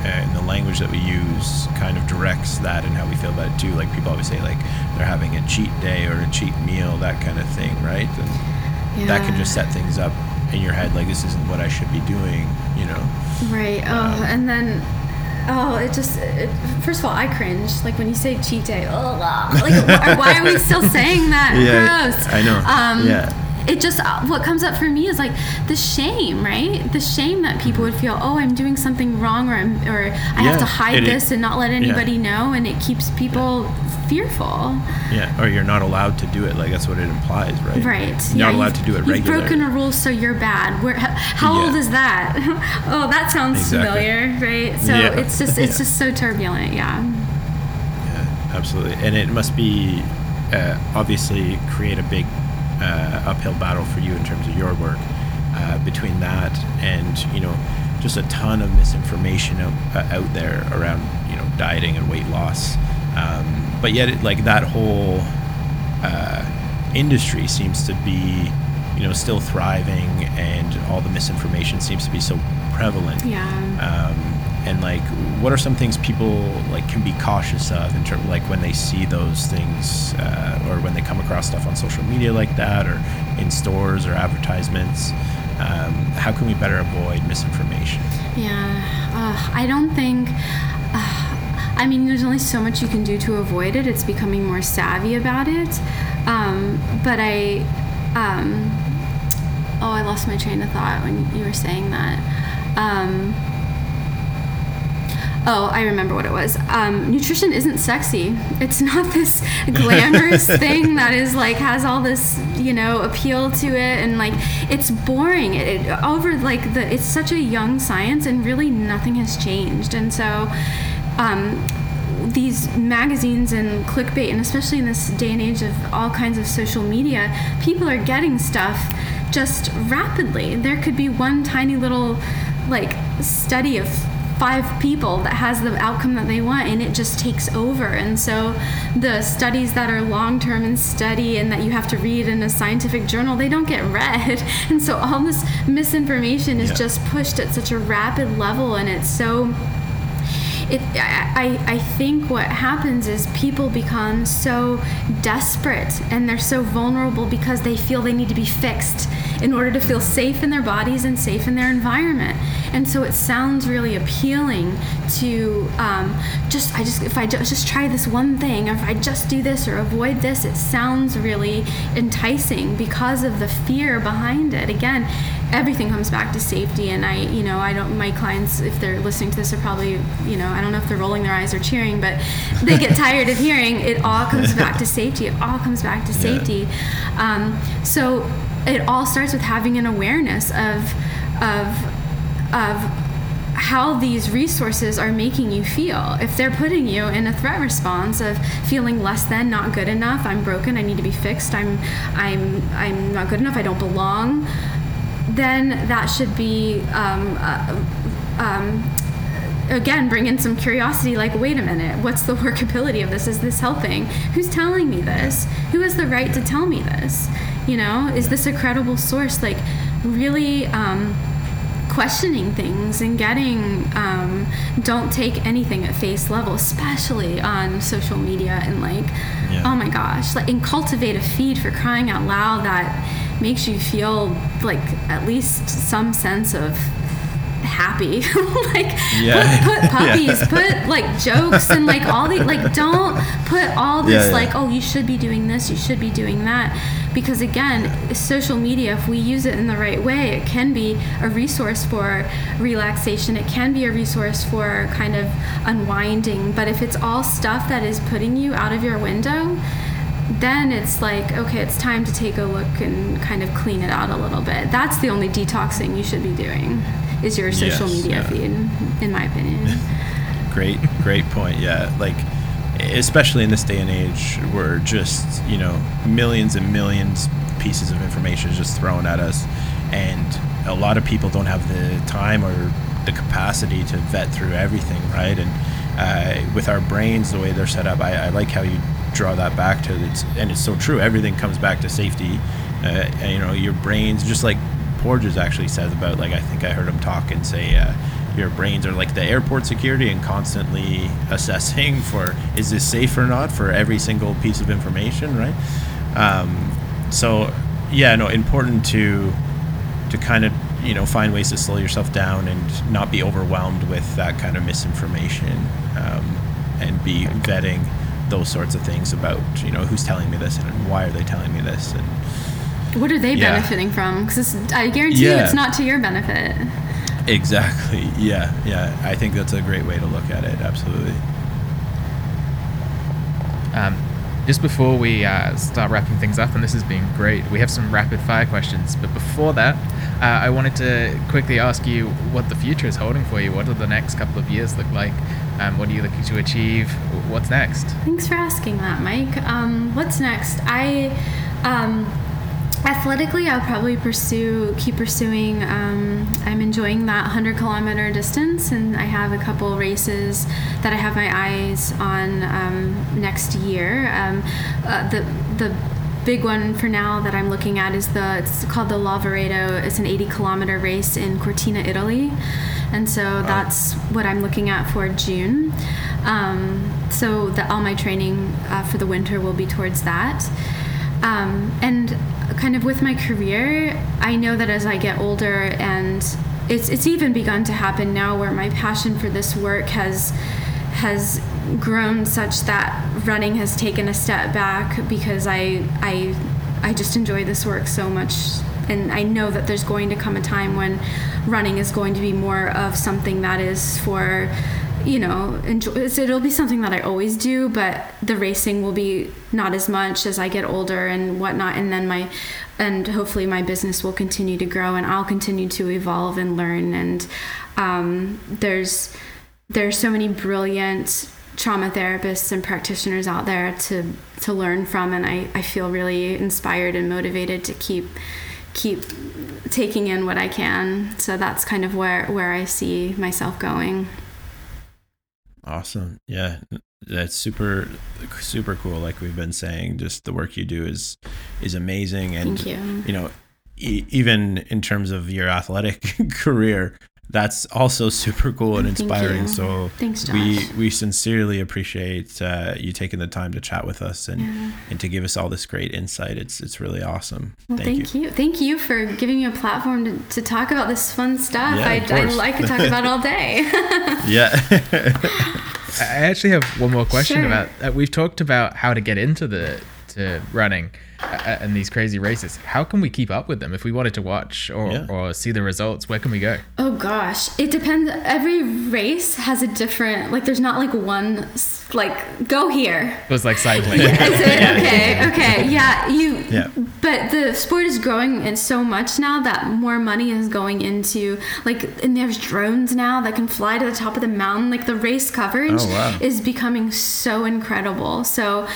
and the language that we use kind of directs that and how we feel about it too. Like people always say like they're having a cheat day or a cheat meal, that kind of thing, right? And Yeah. that can just set things up in your head like this isn't what I should be doing, you know. Right. Oh, and then. Oh, it just. It, first of all, I cringe. Like when you say cheat day. Oh, like why, why are we still saying that? Yeah, Gross. I know. Um, Yeah. It just what comes up for me is like the shame, right? The shame that people would feel. Oh, I'm doing something wrong, or I'm, or I have to hide it- this and not let anybody know, and it keeps people fearful. Yeah, or you're not allowed to do it. Like that's what it implies, right? Right. You're yeah, not allowed to do it You've regularly. broken a rule, so you're bad. Where, how, old is that? oh, that sounds Exactly. familiar, right? So Yeah. it's just it's Yeah. just so turbulent. Yeah. Yeah, absolutely. And it must be uh, obviously create a big uh, uphill battle for you in terms of your work uh, between that and you know just a ton of misinformation out, uh, out there around you know dieting and weight loss. Um, but yet, it, like that whole uh, industry seems to be you know still thriving, and all the misinformation seems to be so prevalent Yeah. um, and like what are some things people like can be cautious of in terms like when they see those things uh, or when they come across stuff on social media like that or in stores or advertisements um, how can we better avoid misinformation Yeah, uh, I don't think. Uh, I mean, there's only so much you can do to avoid it. It's becoming more savvy about it. Um, but I. Um, oh, I lost my train of thought when you were saying that. Um, Oh, I remember what it was. Um, nutrition isn't sexy. It's not this glamorous thing that is like has all this, you know, appeal to it, and like it's boring. It, it over like the it's such a young science, and really nothing has changed. And so, um, these magazines and clickbait, and especially in this day and age of all kinds of social media, people are getting stuff just rapidly. There could be one tiny little like study of five people that has the outcome that they want and it just takes over and so the studies that are long term and study and that you have to read in a scientific journal they don't get read and so all this misinformation is Yeah. just pushed at such a rapid level and it's so it I, I think what happens is people become so desperate and they're so vulnerable because they feel they need to be fixed in order to feel safe in their bodies and safe in their environment. And so it sounds really appealing to um, just I just if I ju- just try this one thing or if I just do this or avoid this it sounds really enticing because of the fear behind it. Again everything comes back to safety and i you know i don't my clients if they're listening to this are probably you know i don't know if they're rolling their eyes or cheering but they get tired of hearing. It all comes back to safety. It all comes back to safety. Um, so it all starts with having an awareness of of of how these resources are making you feel. If they're putting you in a threat response of feeling less than, not good enough, I'm broken, I need to be fixed, I'm I'm I'm not good enough, I don't belong, then that should be um, uh, um, again bring in some curiosity like wait a minute what's the workability of this? Is this helping? Who's telling me this? Who has the right to tell me this? You know is this a credible source? Like really um, questioning things and getting um, don't take anything at face level especially on social media and like Yeah. oh my gosh like and cultivate a feed for crying out loud that makes you feel like at least some sense of happy. Like Yeah. put, put puppies Yeah. put like jokes and like all the like don't put all this Yeah, like oh you should be doing this you should be doing that. Because again social media if we use it in the right way it can be a resource for relaxation. It can be a resource for kind of unwinding. But if it's all stuff that is putting you out of your window then it's like okay it's time to take a look and kind of clean it out a little bit. That's the only detoxing you should be doing is your social Yes, media yeah. feed in my opinion. Great great point yeah like especially in this day and age where just you know millions and millions pieces of information is just thrown at us and a lot of people don't have the time or the capacity to vet through everything right? And uh, with our brains the way they're set up I, I like how you draw that back to it's and it's so true everything comes back to safety uh, and, you know your brains just like Porges actually says about like I think I heard him talk and say uh, your brains are like the airport security and constantly assessing for is this safe or not for every single piece of information, right? Um, so yeah, no, important to to kind of you know find ways to slow yourself down and not be overwhelmed with that kind of misinformation um, and be vetting those sorts of things about you know who's telling me this and why are they telling me this and what are they Yeah. benefiting from because i guarantee you it's not to your benefit exactly yeah yeah i think that's a great way to look at it absolutely Um, just before we uh, start wrapping things up, and this has been great, we have some rapid fire questions. But before that, uh, I wanted to quickly ask you what the future is holding for you. What do the next couple of years look like? Um, what are you looking to achieve? What's next? Thanks for asking that, Mike. Um, what's next? I, um, athletically, I'll probably pursue, keep pursuing. Um, I'm enjoying that 100 kilometer distance, and I have a couple races that I have my eyes on um, next year. Um, uh, the the big one for now that I'm looking at is the it's called the Lavaredo. It's an 80 kilometer race in Cortina, Italy, and so that's what I'm looking at for June. Um, so that all my training uh, for the winter will be towards that. Um, and kind of with my career, I know that as I get older, and it's it's even begun to happen now, where my passion for this work has has grown such that running has taken a step back because I I I just enjoy this work so much and I know that there's going to come a time when running is going to be more of something that is for you know enjoy it'll be something that I always do but the racing will be not as much as I get older and whatnot. And then my and hopefully my business will continue to grow and I'll continue to evolve and learn. And um, there's there's so many brilliant trauma therapists and practitioners out there to to learn from. And I, I feel really inspired and motivated to keep keep taking in what I can so that's kind of where where I see myself going Awesome. Yeah. That's super super cool like we've been saying just the work you do is is amazing and Thank you. you know e- even in terms of your athletic career that's also super cool and Thank inspiring you. so Thanks, we Josh. we sincerely appreciate uh, you taking the time to chat with us and Yeah. and to give us all this great insight it's it's really awesome Well, thank, thank, you. Thank you for giving me a platform to, to talk about this fun stuff. Yeah, I, of I. I could talk about all day. yeah I actually have one more question Sure. about. Uh, we've talked about how to get into the to running and these crazy races. How can we keep up with them if we wanted to watch or, Yeah. or see the results? Where can we go? Oh gosh, it depends. Every race has a different like. There's not like one like go here. It was like cycling. Is it okay? Okay, yeah. You. Yeah. But the sport is growing in so much now that more money is going into like, and there's drones now that can fly to the top of the mountain. Like the race coverage Oh, wow. is becoming so incredible. So,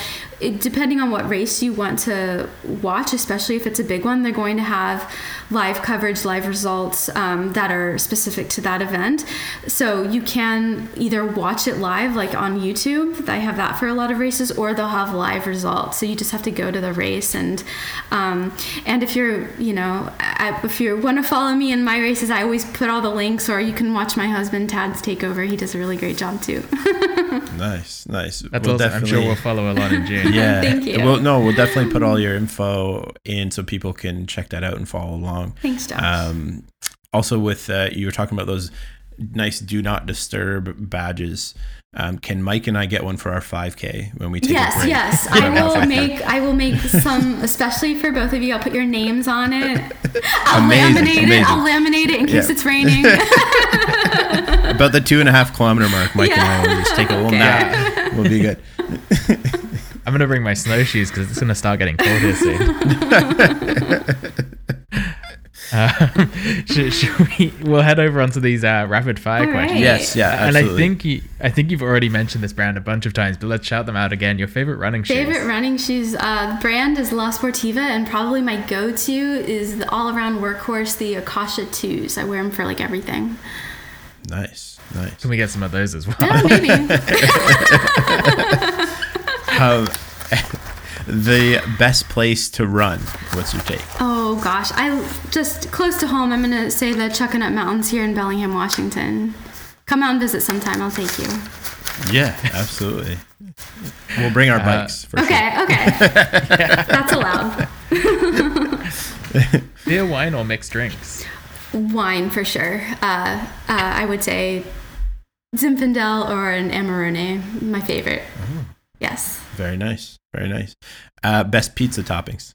it, depending on what race you want to to watch, especially if it's a big one. They're going to have live coverage, live results um, that are specific to that event. So you can either watch it live, like on YouTube. they have that for a lot of races, or they'll have live results. So you just have to go to the race and um, and if you're you know if you want to follow me in my races, I always put all the links, or you can watch my husband Tad's takeover. He does a really great job too. nice, nice. That's we'll awesome. I'm sure we'll follow along in June. yeah, thank you. Well, no, we'll definitely put all your info in so people can check that out and follow along. Thanks, Josh. Um, also, with uh, you were talking about those nice "Do Not Disturb" badges. Um, can Mike and I get one for our 5K when we take yes, a break? Yes, I will make I will make some especially for both of you. I'll put your names on it. I'll Amazing, laminate amazing. it. I'll laminate it in case Yeah. it's raining. About the two and a half kilometer mark, Mike and I will just take a little Okay. nap. We'll be good. I'm gonna bring my snowshoes because it's gonna start getting cold here soon. um, should, should we? We'll head over onto these uh, rapid fire All questions. right. Yes, yeah, And I think you, I think you've already mentioned this brand a bunch of times, but let's shout them out again. Your favorite running shoes. Favorite running shoes uh, brand is La Sportiva, and probably my go-to is the all-around workhorse, the Akasha twos. I wear them for like everything. nice, nice. Can we get some of those as well? Yeah, maybe. Um, the best place to run. What's your take? oh gosh, I just close to home. I'm gonna say the Chuckanut Mountains here in Bellingham, Washington. Come out and visit sometime. I'll take you. Yeah, absolutely. We'll bring our Uh, bikes for Okay, okay. That's allowed. Beer, wine, or mixed drinks. Wine for sure. Uh, uh, I would say Zinfandel or an Amarone, my favorite. Yes. Very nice, very nice. Uh, best pizza toppings.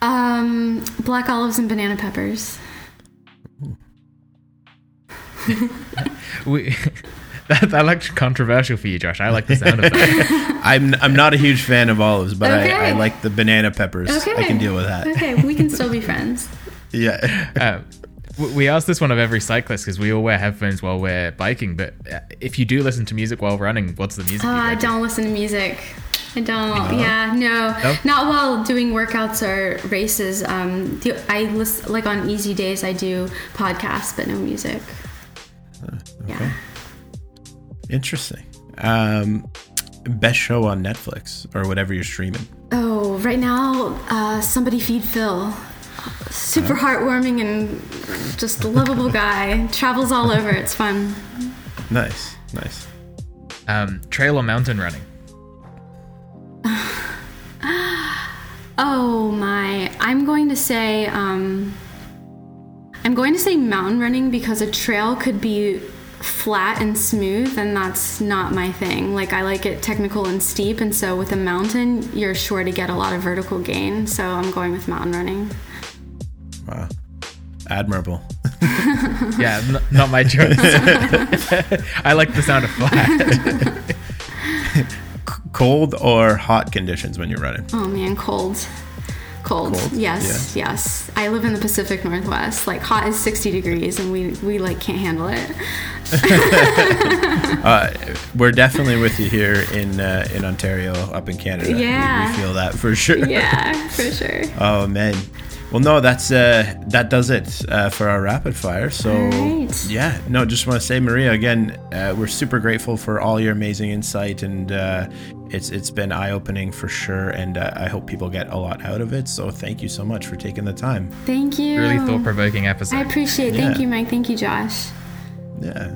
Um, black olives and banana peppers. We, that, that looked controversial for you, Josh. I like the sound of that. I'm I'm not a huge fan of olives, but I, I like the banana peppers. Okay. I can deal with that. Okay, we can still be friends. Yeah. W- we ask this one of every cyclist because we all wear headphones while we're biking. But uh, if you do listen to music while running, what's the music? Uh, I don't listen to music. I don't. Yeah, no, Nope. not while doing workouts or races. Um, the, I listen like on easy days. I do podcasts, but no music. Yeah. Interesting. Um, best show on Netflix or whatever you're streaming. Oh, right now, uh, somebody feed Phil. Super heartwarming and just a lovable guy. Travels all over. It's fun. Nice, nice. Um, trail or mountain running? Oh my! I'm going to say um, I'm going to say mountain running because a trail could be flat and smooth, and that's not my thing. Like I like it technical and steep, and so with a mountain, you're sure to get a lot of vertical gain. So I'm going with mountain running. Wow. Admirable. Yeah, n- not my choice. I like the sound of flat. Cold or hot conditions when you're running? Oh man, cold. Cold. Cold, Yes, yes. I live in the Pacific Northwest. Like hot is 60 degrees and we we like can't handle it. Uh, we're definitely with you here in uh, in Ontario, up in Canada. We- Yeah. we, feel that for sure. Yeah, for sure. Oh man. Well, no, that's uh, that does it uh, for our rapid fire. So Alright. yeah, no, just want to say, Maria, again, uh, we're super grateful for all your amazing insight, and uh, it's it's been eye opening for sure, and uh, I hope people get a lot out of it. So thank you so much for taking the time. Thank you. really thought provoking episode. I appreciate. Thank Yeah. you, Mike. Thank you, Josh. Yeah.